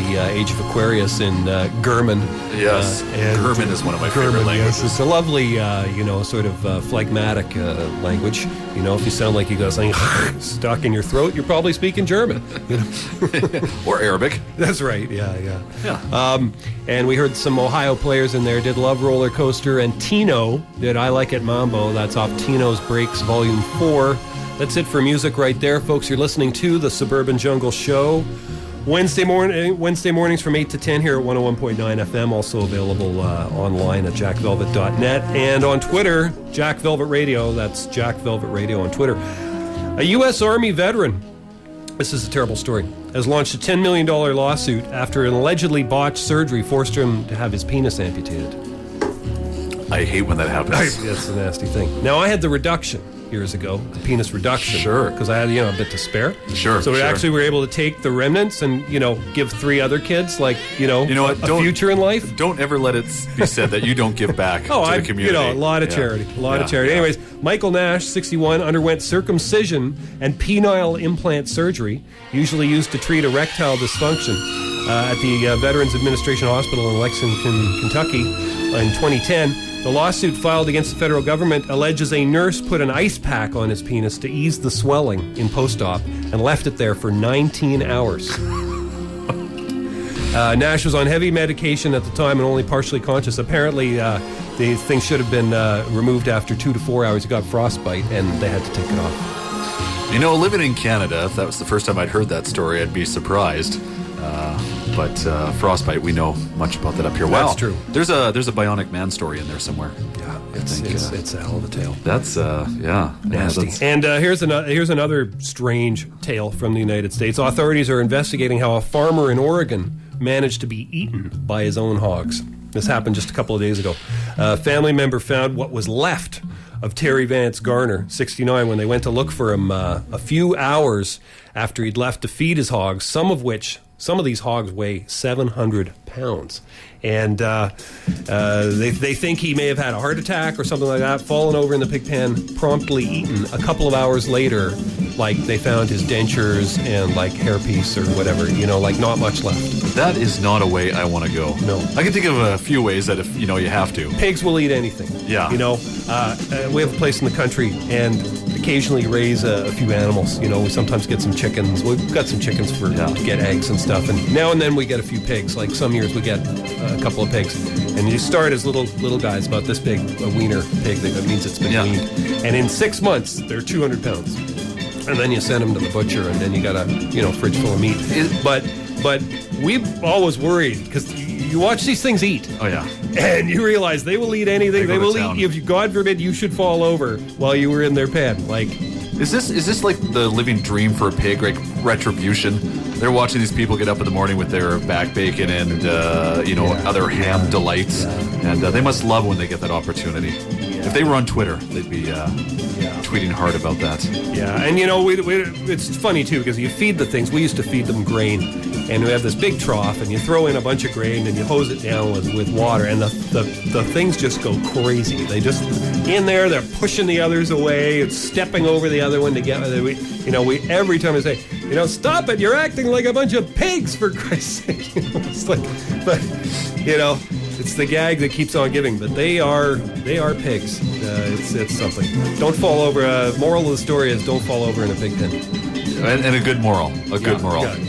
the uh, Age of Aquarius in uh, German. Yes, Uh, and- German is one of my favorite languages. Yes, it's a lovely, uh, you know, sort of uh, phlegmatic uh, language. You know, if you sound like you got something stuck in your throat, you're probably speaking German. You know? or Arabic. That's right. Yeah, yeah. Yeah. Um, and we heard some Ohio players in there. Did Love Roller Coaster and Tino did I Like It Mambo. That's off Tino's Breaks Volume Four. That's it for music right there, folks. You're listening to the Suburban Jungle Show. Wednesday morning, Wednesday mornings from eight to ten here at 101.9 FM. Also available uh, online at jackvelvet.net and on Twitter, Jack Velvet Radio. That's Jack Velvet Radio on Twitter. A U.S. Army veteran this is a terrible story. Has launched a $10 million lawsuit after an allegedly botched surgery forced him to have his penis amputated. I hate when that happens. That's a nasty thing. Now, I had the reduction years ago, penis reduction. Sure. Because I had, you know, a bit to spare. Sure, So we sure. actually were able to take the remnants and, you know, give three other kids, like, you know, You know what? a future in life. Don't ever let it be said that you don't give back Oh, to I, the community. you know, a lot of Yeah. charity, a lot Yeah, of charity. yeah. Anyways, Michael Nash, 61, underwent circumcision and penile implant surgery, usually used to treat erectile dysfunction, uh, at the uh, Veterans Administration Hospital in Lexington, Kentucky, in 2010. The lawsuit filed against the federal government alleges a nurse put an ice pack on his penis to ease the swelling in post-op and left it there for 19 hours. Uh, Nash was on heavy medication at the time and only partially conscious. Apparently, uh, the thing should have been uh, removed after two to four hours. He got frostbite, and they had to take it off. You know, living in Canada, if that was the first time I'd heard that story, I'd be surprised. Uh, but uh, frostbite, we know much about that up here. Wow, That's true. There's a there's a bionic man story in there somewhere. Yeah, it's think, it's, uh, it's a hell of a tale. That's uh, yeah, yeah, Nasty. that's- and uh, here's another here's another strange tale from the United States. Authorities are investigating how a farmer in Oregon managed to be eaten by his own hogs. This happened just a couple of days ago. A family member found what was left of Terry Vance Garner, 69, when they went to look for him uh, a few hours after he'd left to feed his hogs, some of which, some of these hogs weigh 700 pounds. And uh, uh, they, they think he may have had a heart attack or something like that, fallen over in the pig pen, promptly eaten. A couple of hours later, like they found his dentures and like hairpiece or whatever, you know, like not much left. That is not a way I want to go. No. I can think of a few ways that if you know you have to. Pigs will eat anything. Yeah. You know, uh, uh, we have a place in the country and occasionally raise a, a few animals. You know, we sometimes get some chickens. We've got some chickens for to get eggs and stuff. And now and then we get a few pigs. Like some years we get uh, a couple of pigs. And you start as little little guys, about this big, a wiener pig. That means it's been weaned. And in six months, they're 200 pounds. And then you send them to the butcher, and then you got a you know fridge full of meat. But but we've always worried because you watch these things eat. Oh yeah. And you realize they will eat anything. They They, will eat if you, God forbid, you should fall over while you were in their pen. Like, Is this is this like the living dream for a pig, like retribution? They're watching these people get up in the morning with their back bacon and uh, you know other ham delights, and uh, they must love when they get that opportunity. If they were on Twitter, they'd be uh, tweeting hard about that. yeah, and you know, we, we, it's funny too because you feed the things. We used to feed them grain, and we have this big trough, and you throw in a bunch of grain, and you hose it down with, with water, and the, the the things just go crazy. They just in there, they're pushing the others away, it's stepping over the other one to get. We, you know, we every time I say, you know, stop it! You're acting like a bunch of pigs for Christ's sake. You know, it's like, but you know. It's the gag that keeps on giving, but they are they are pigs. Uh, it's it's something. Don't fall over. Uh, moral of the story is don't fall over in a pig pen. And, and a good moral, a good moral. yeah, yeah. You know,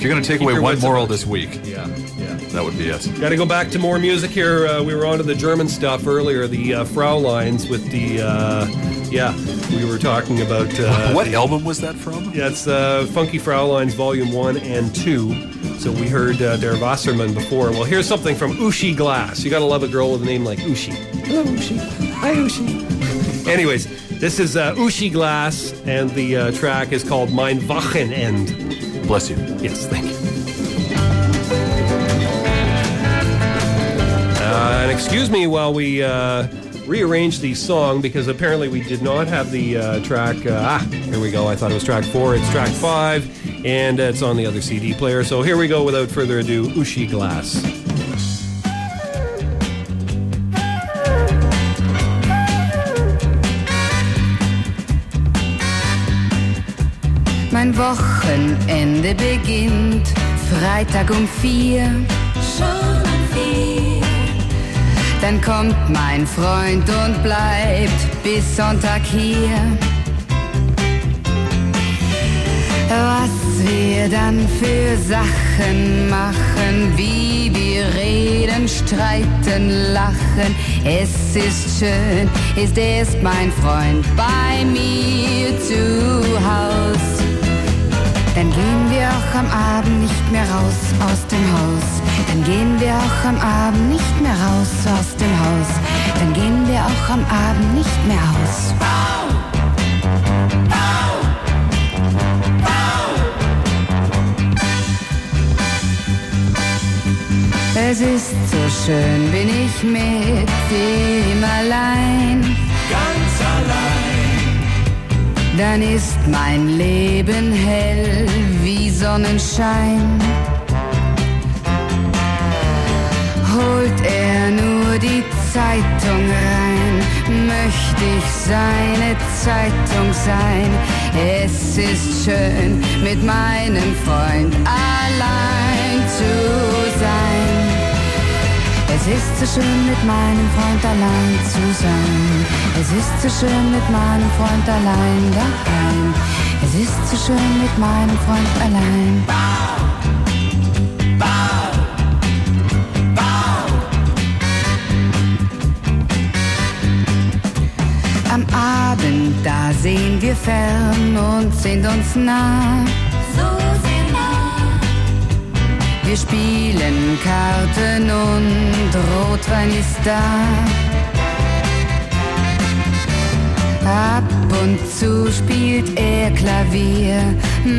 If you're going to take away one moral this week, Yeah, yeah. that would be it. Got to go back to more music here. Uh, we were on to the German stuff earlier, the uh, Fräuleins with the, uh, yeah, we were talking about. Uh, what album was that from? Yeah, it's uh, Funky Fräuleins Volume 1 and 2. So we heard uh, Der Wassermann before. Well, here's something from Uschi Glas. You got to love a girl with a name like Uschi. Hello, Uschi. Hi, Uschi. Anyways, this is uh, Uschi Glas, and the uh, track is called Mein Wochenend. Bless you. Yes, thank you. Uh, and excuse me while we uh, rearranged the song because apparently we did not have the uh, track. Uh, ah, here we go. I thought it was track four. It's track five, and it's on the other CD player. So here we go. Without further ado, Uschi Glas. Wochenende beginnt Freitag um vier. Schon um vier. Dann kommt mein Freund und bleibt bis Sonntag hier. Was wir dann für Sachen machen, wie wir reden, streiten, lachen. Es ist schön, ist erst mein Freund bei mir zu Haus. Dann gehen wir auch am Abend nicht mehr raus aus dem Haus. Dann gehen wir auch am Abend nicht mehr raus aus dem Haus. Dann gehen wir auch am Abend nicht mehr aus. Es ist so schön, bin ich mit ihm allein. Dann ist mein Leben hell wie Sonnenschein. Holt er nur die Zeitung rein, möchte ich seine Zeitung sein. Es ist schön, mit meinem Freund allein zu. Es ist so schön, mit meinem Freund allein zu sein. Es ist so schön, mit meinem Freund allein daheim. Es ist so schön, mit meinem Freund allein. Am Abend, da sehen wir fern und sind uns nah. So. Wir spielen Karten und Rotwein ist da. Ab und zu spielt er Klavier,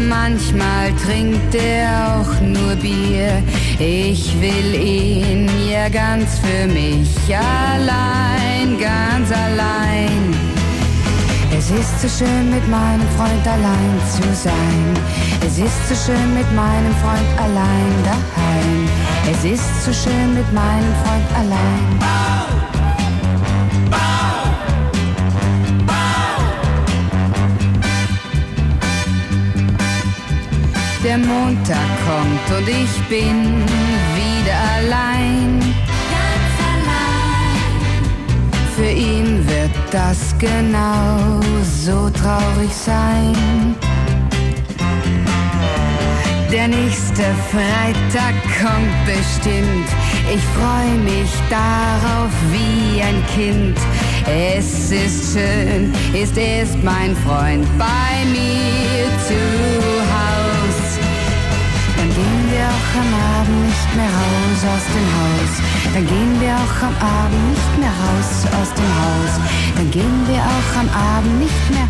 manchmal trinkt er auch nur Bier. Ich will ihn ja ganz für mich allein, ganz allein. Es ist so schön, mit meinem Freund allein zu sein. Es ist so schön, mit meinem Freund allein daheim. Es ist so schön, mit meinem Freund allein. Der Montag kommt und ich bin wieder allein. Wird das genau so traurig sein. Der nächste Freitag kommt bestimmt. Ich freue mich darauf wie ein Kind. Es ist schön, ist erst mein Freund bei mir zu Haus. Dann gehen wir auch am Abend nicht mehr raus aus dem Haus. Dann gehen wir auch am Abend nicht mehr raus aus dem Haus. Dann gehen wir auch am Abend nicht mehr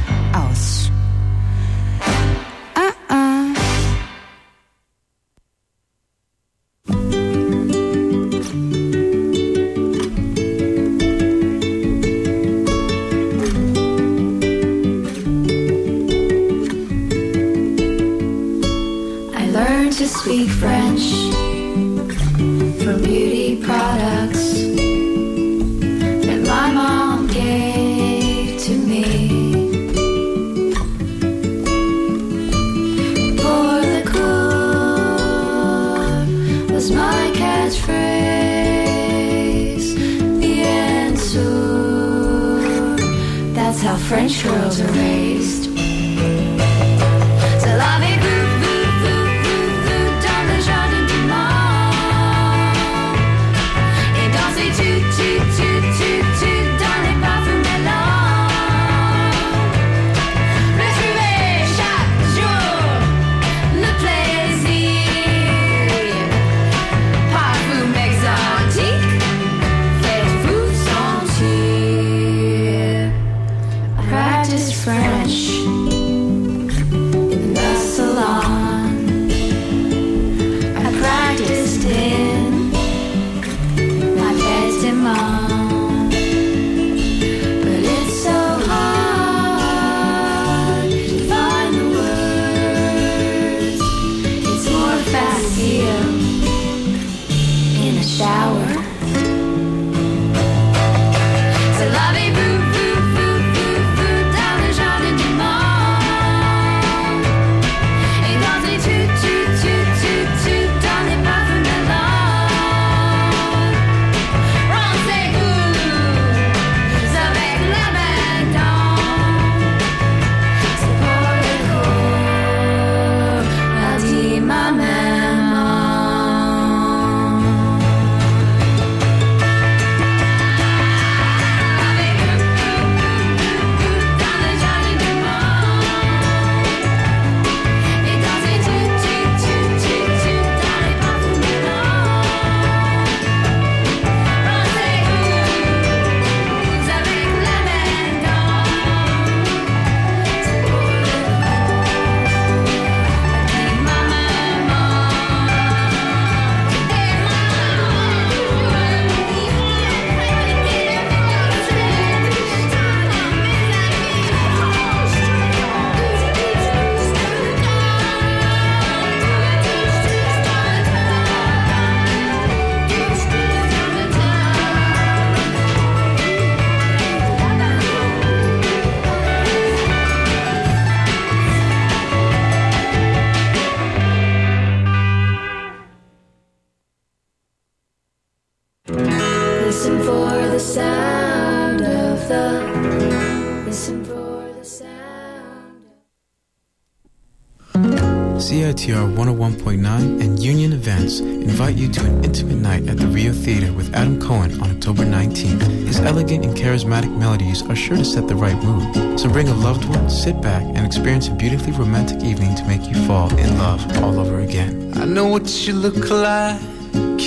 CITR 101.9 and Union Events invite you to an intimate night at the Rio Theater with Adam Cohen on October 19th. His elegant and charismatic melodies are sure to set the right mood. So bring a loved one, sit back, and experience a beautifully romantic evening to make you fall in love all over again. I know what you look like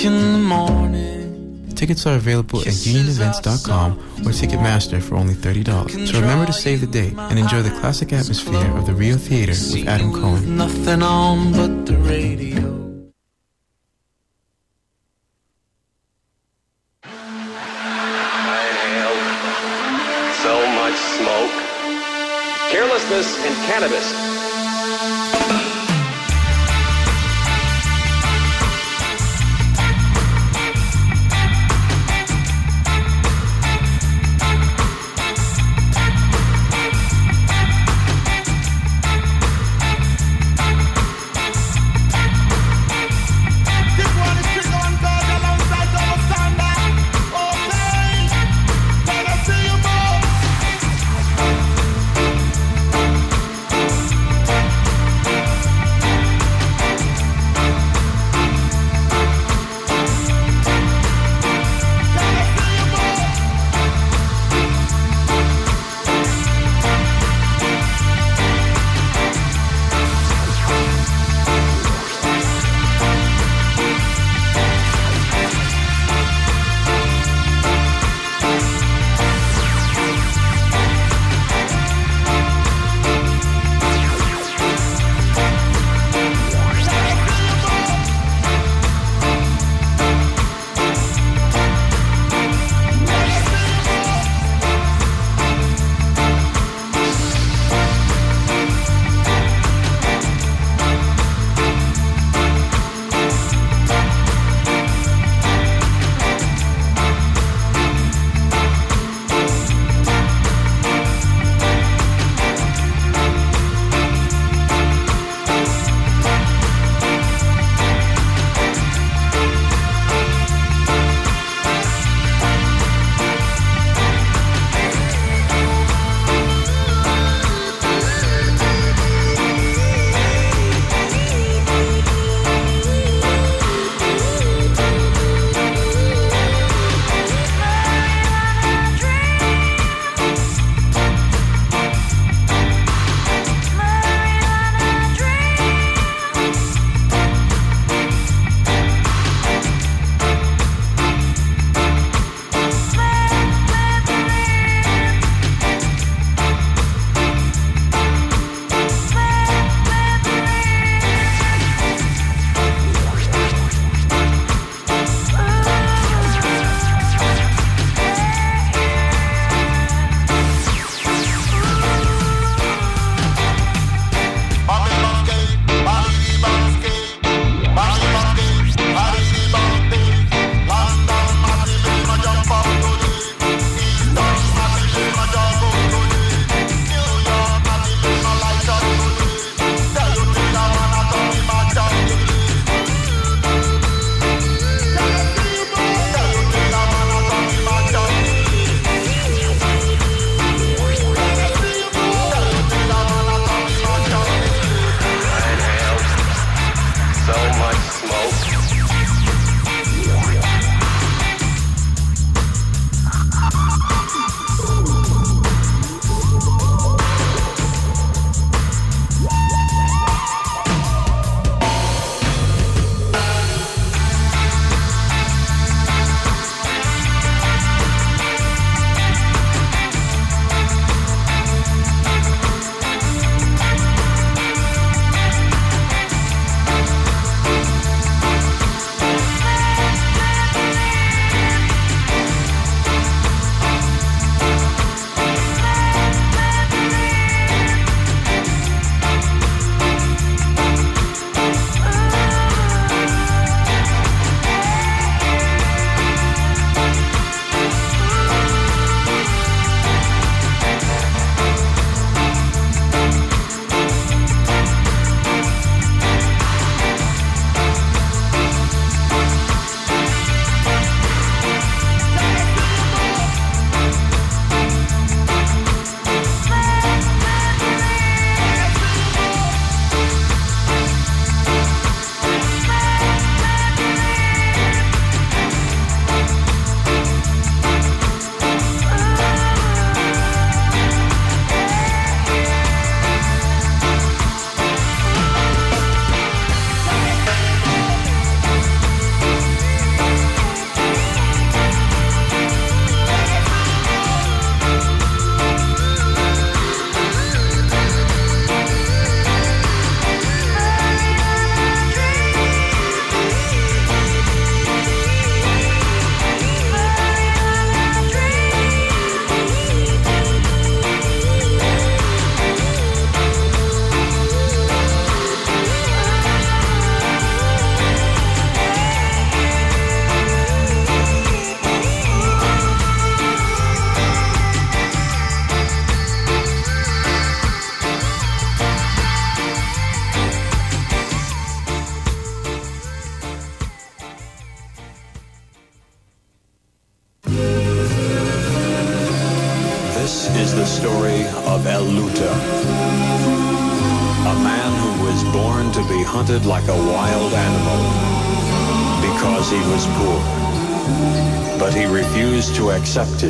in the morning. Tickets are available at unionevents.com or Ticketmaster for only $30. So remember to save the date and enjoy the classic atmosphere of the Rio Theater with Adam Cohen. Nothing on but the radio. I inhaled so much smoke. Carelessness and cannabis.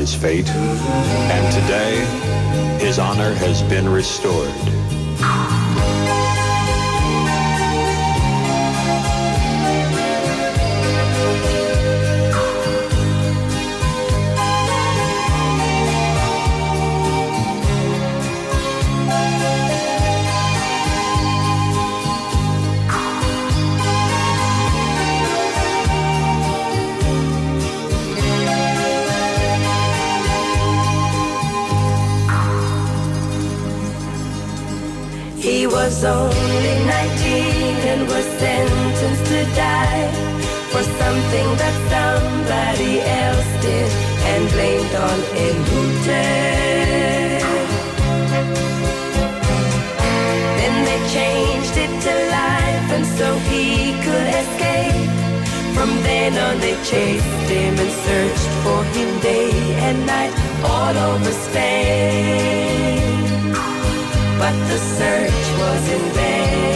His fate, on they chased him and searched for him day and night all over Spain. But the search was in vain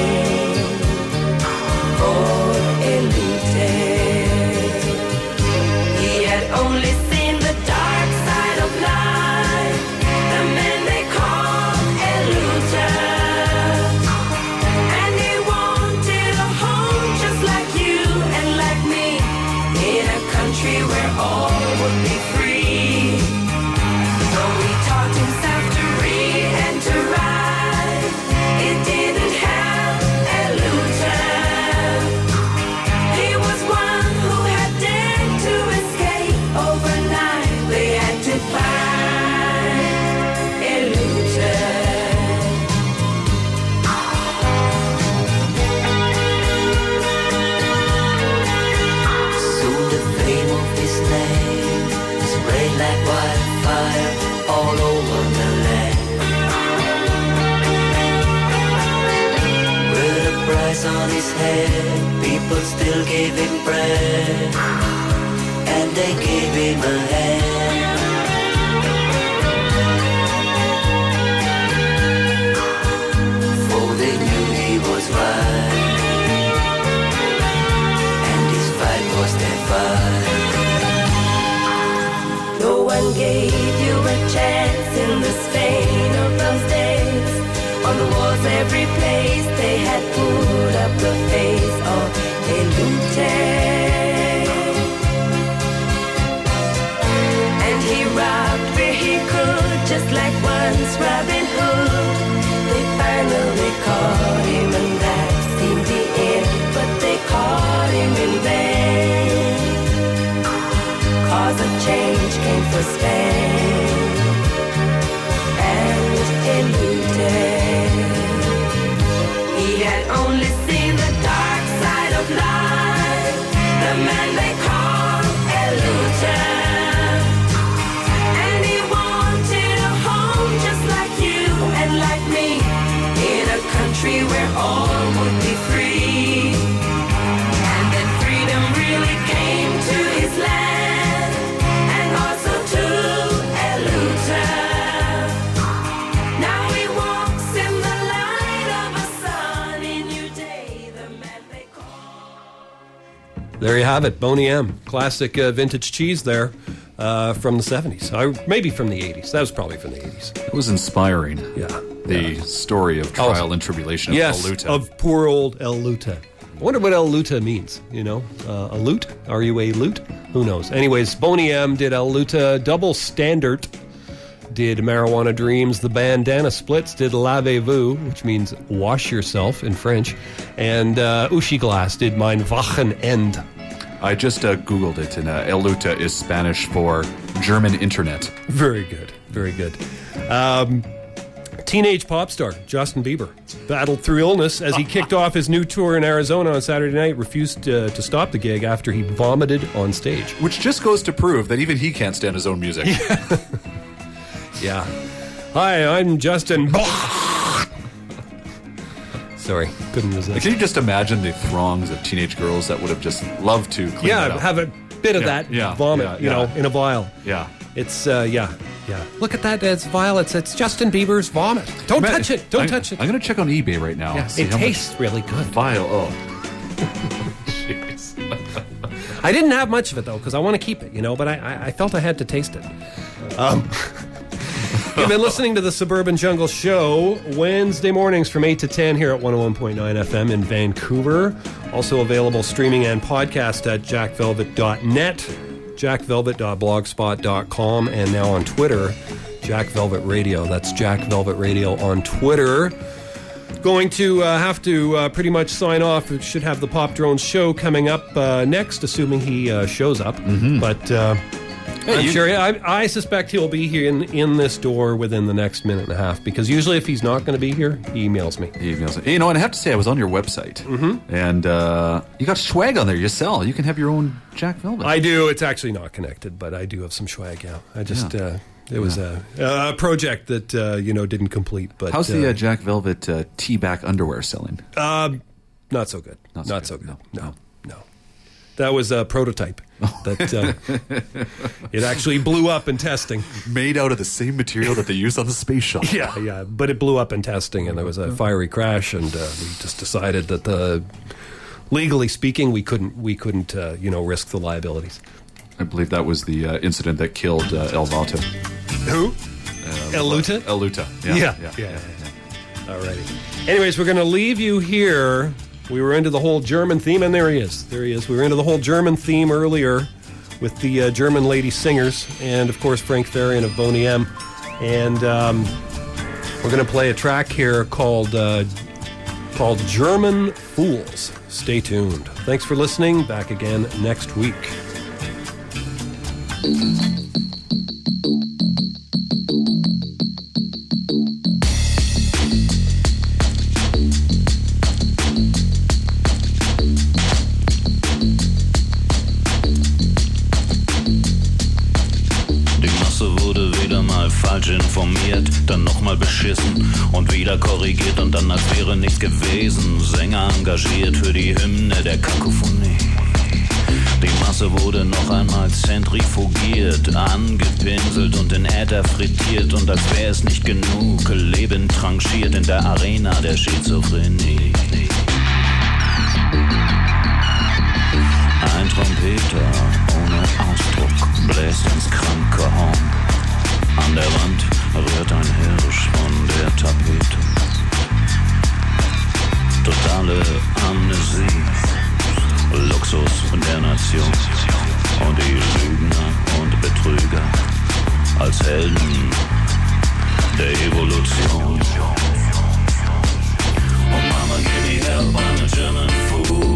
people gave him bread, and they gave him a hand. For they knew he was right, and his fight was their fight. No one gave you a chance in the Spain of those days. On the walls, every place they had put up the only seen the dark side of life, where all would be free. There you have it, Boney M. Classic uh, vintage cheese there uh, from the 70s. Or maybe from the 80s. That was probably from the 80s. It was inspiring. Yeah. The story of trial and tribulation of yes, El Lute. of poor old El Lute. I wonder what El Lute means, you know? Uh, a lute? Are you a lute? Who knows? Anyways, Boney M did El Lute. Double Standard did Marijuana Dreams. The Bandana Splits did Lavez-vous, which means wash yourself in French. And uh, Uschi Glas did Mein Wochenend. I just uh, Googled it, and uh, El Lute is Spanish for German internet. Very good. Very good. Um, teenage pop star Justin Bieber battled through illness as he kicked off his new tour in Arizona on Saturday night. Refused uh, to stop the gig after he vomited on stage. Which just goes to prove that even he can't stand his own music. Yeah. Hi, I'm Justin. Sorry, couldn't resist. Can you just imagine the throngs of teenage girls that would have just loved to clean yeah, that up? have a bit of Yeah, that yeah, vomit, yeah, you know, in a vial. Yeah. It's uh, yeah. Yeah. Look at that. It's violets. It's Justin Bieber's vomit. Don't Man, touch it. Don't I'm- touch it. I'm going to check on eBay right now. Yeah, see it how much- tastes really good. Vile. Oh. Jeez. I didn't have much of it though because I want to keep it, you know. But I, I, I felt I had to taste it. Um, you've been listening to the Suburban Jungle Show Wednesday mornings from eight to ten here at 101.9 FM in Vancouver. Also available streaming and podcast at jackvelvet.net, jackvelvet.blogspot.com, and now on Twitter, Jack Velvet Radio. That's Jack Velvet Radio on Twitter. Going to uh, have to uh, pretty much sign off. We should have the Pop Drone show coming up uh, next, assuming he uh, shows up. But I'm you- sure. I, I suspect he'll be here in, in this door within the next minute and a half. Because usually, if he's not going to be here, he emails me. He emails it. You know, and I have to say, I was on your website, Mm-hmm. and uh, you got swag on there. You sell. You can have your own Jack Velvet. I do. It's actually not connected, but I do have some swag. Yeah, I just Yeah. uh, it was a, a project that uh, you know didn't complete. But How's the uh, uh, Jack Velvet uh, tea back underwear selling? Uh, not so good. Not Not so, so good. No. no, That was a prototype. That uh, it actually blew up in testing. Made out of the same material that they used on the space shuttle. Yeah, yeah. But it blew up in testing, and there was a fiery crash, and uh, we just decided that the legally speaking, we couldn't we couldn't uh, you know risk the liabilities. I believe that was the uh, incident that killed uh, El Vato. Who? Uh, El Lute? El Lute. Yeah, Yeah. yeah, yeah. Alrighty. Anyways, we're going to leave you here. We were into the whole German theme, and there he is. There he is. We were into the whole German theme earlier with the uh, German lady singers, and of course Frank Farian of Boney M. And um, we're going to play a track here called uh, called German Fools. Stay tuned. Thanks for listening. Back again next week. Informiert, dann nochmal beschissen und wieder korrigiert und dann als wäre nichts gewesen. Sänger engagiert für die Hymne der Kakophonie. Die Masse wurde noch einmal zentrifugiert, angepinselt und in Äther frittiert und als wäre es nicht genug, Leben tranchiert in der Arena der Schizophrenie. Ein Trompeter ohne Ausdruck bläst ins kranke Horn. An der Wand rührt ein Hirsch von der Tapete. Totale Amnesie, Luxus der Nation. Und die Lügner und Betrüger als Helden der Evolution. Oh Mama, give me help, I'm a German fool.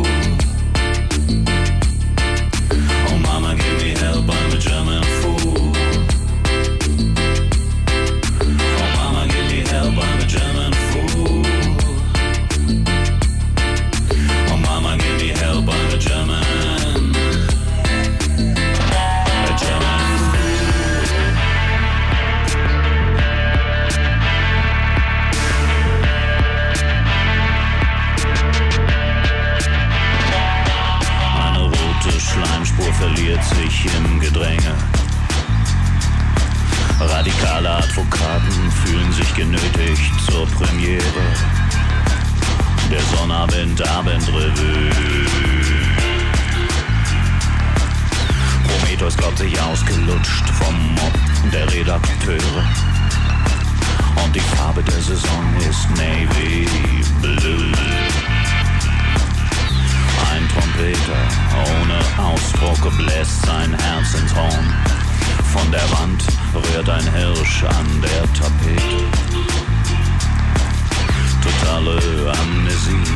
Verliert sich im Gedränge. Radikale Advokaten fühlen sich genötigt zur Premiere. Der Sonnabend Abendrevue. Prometheus glaubt sich ausgelutscht vom Mob der Redakteure. Und die Farbe der Saison ist Navy Blue. Trompeter ohne Ausdruck bläst sein Herz ins Horn. Von der Wand rührt ein Hirsch an der Tapete. Totale Amnesie,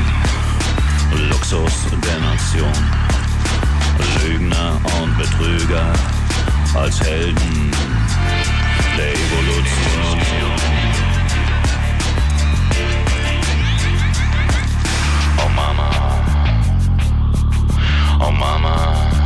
Luxus der Nation. Lügner und Betrüger als Helden der Evolution. Oh mama.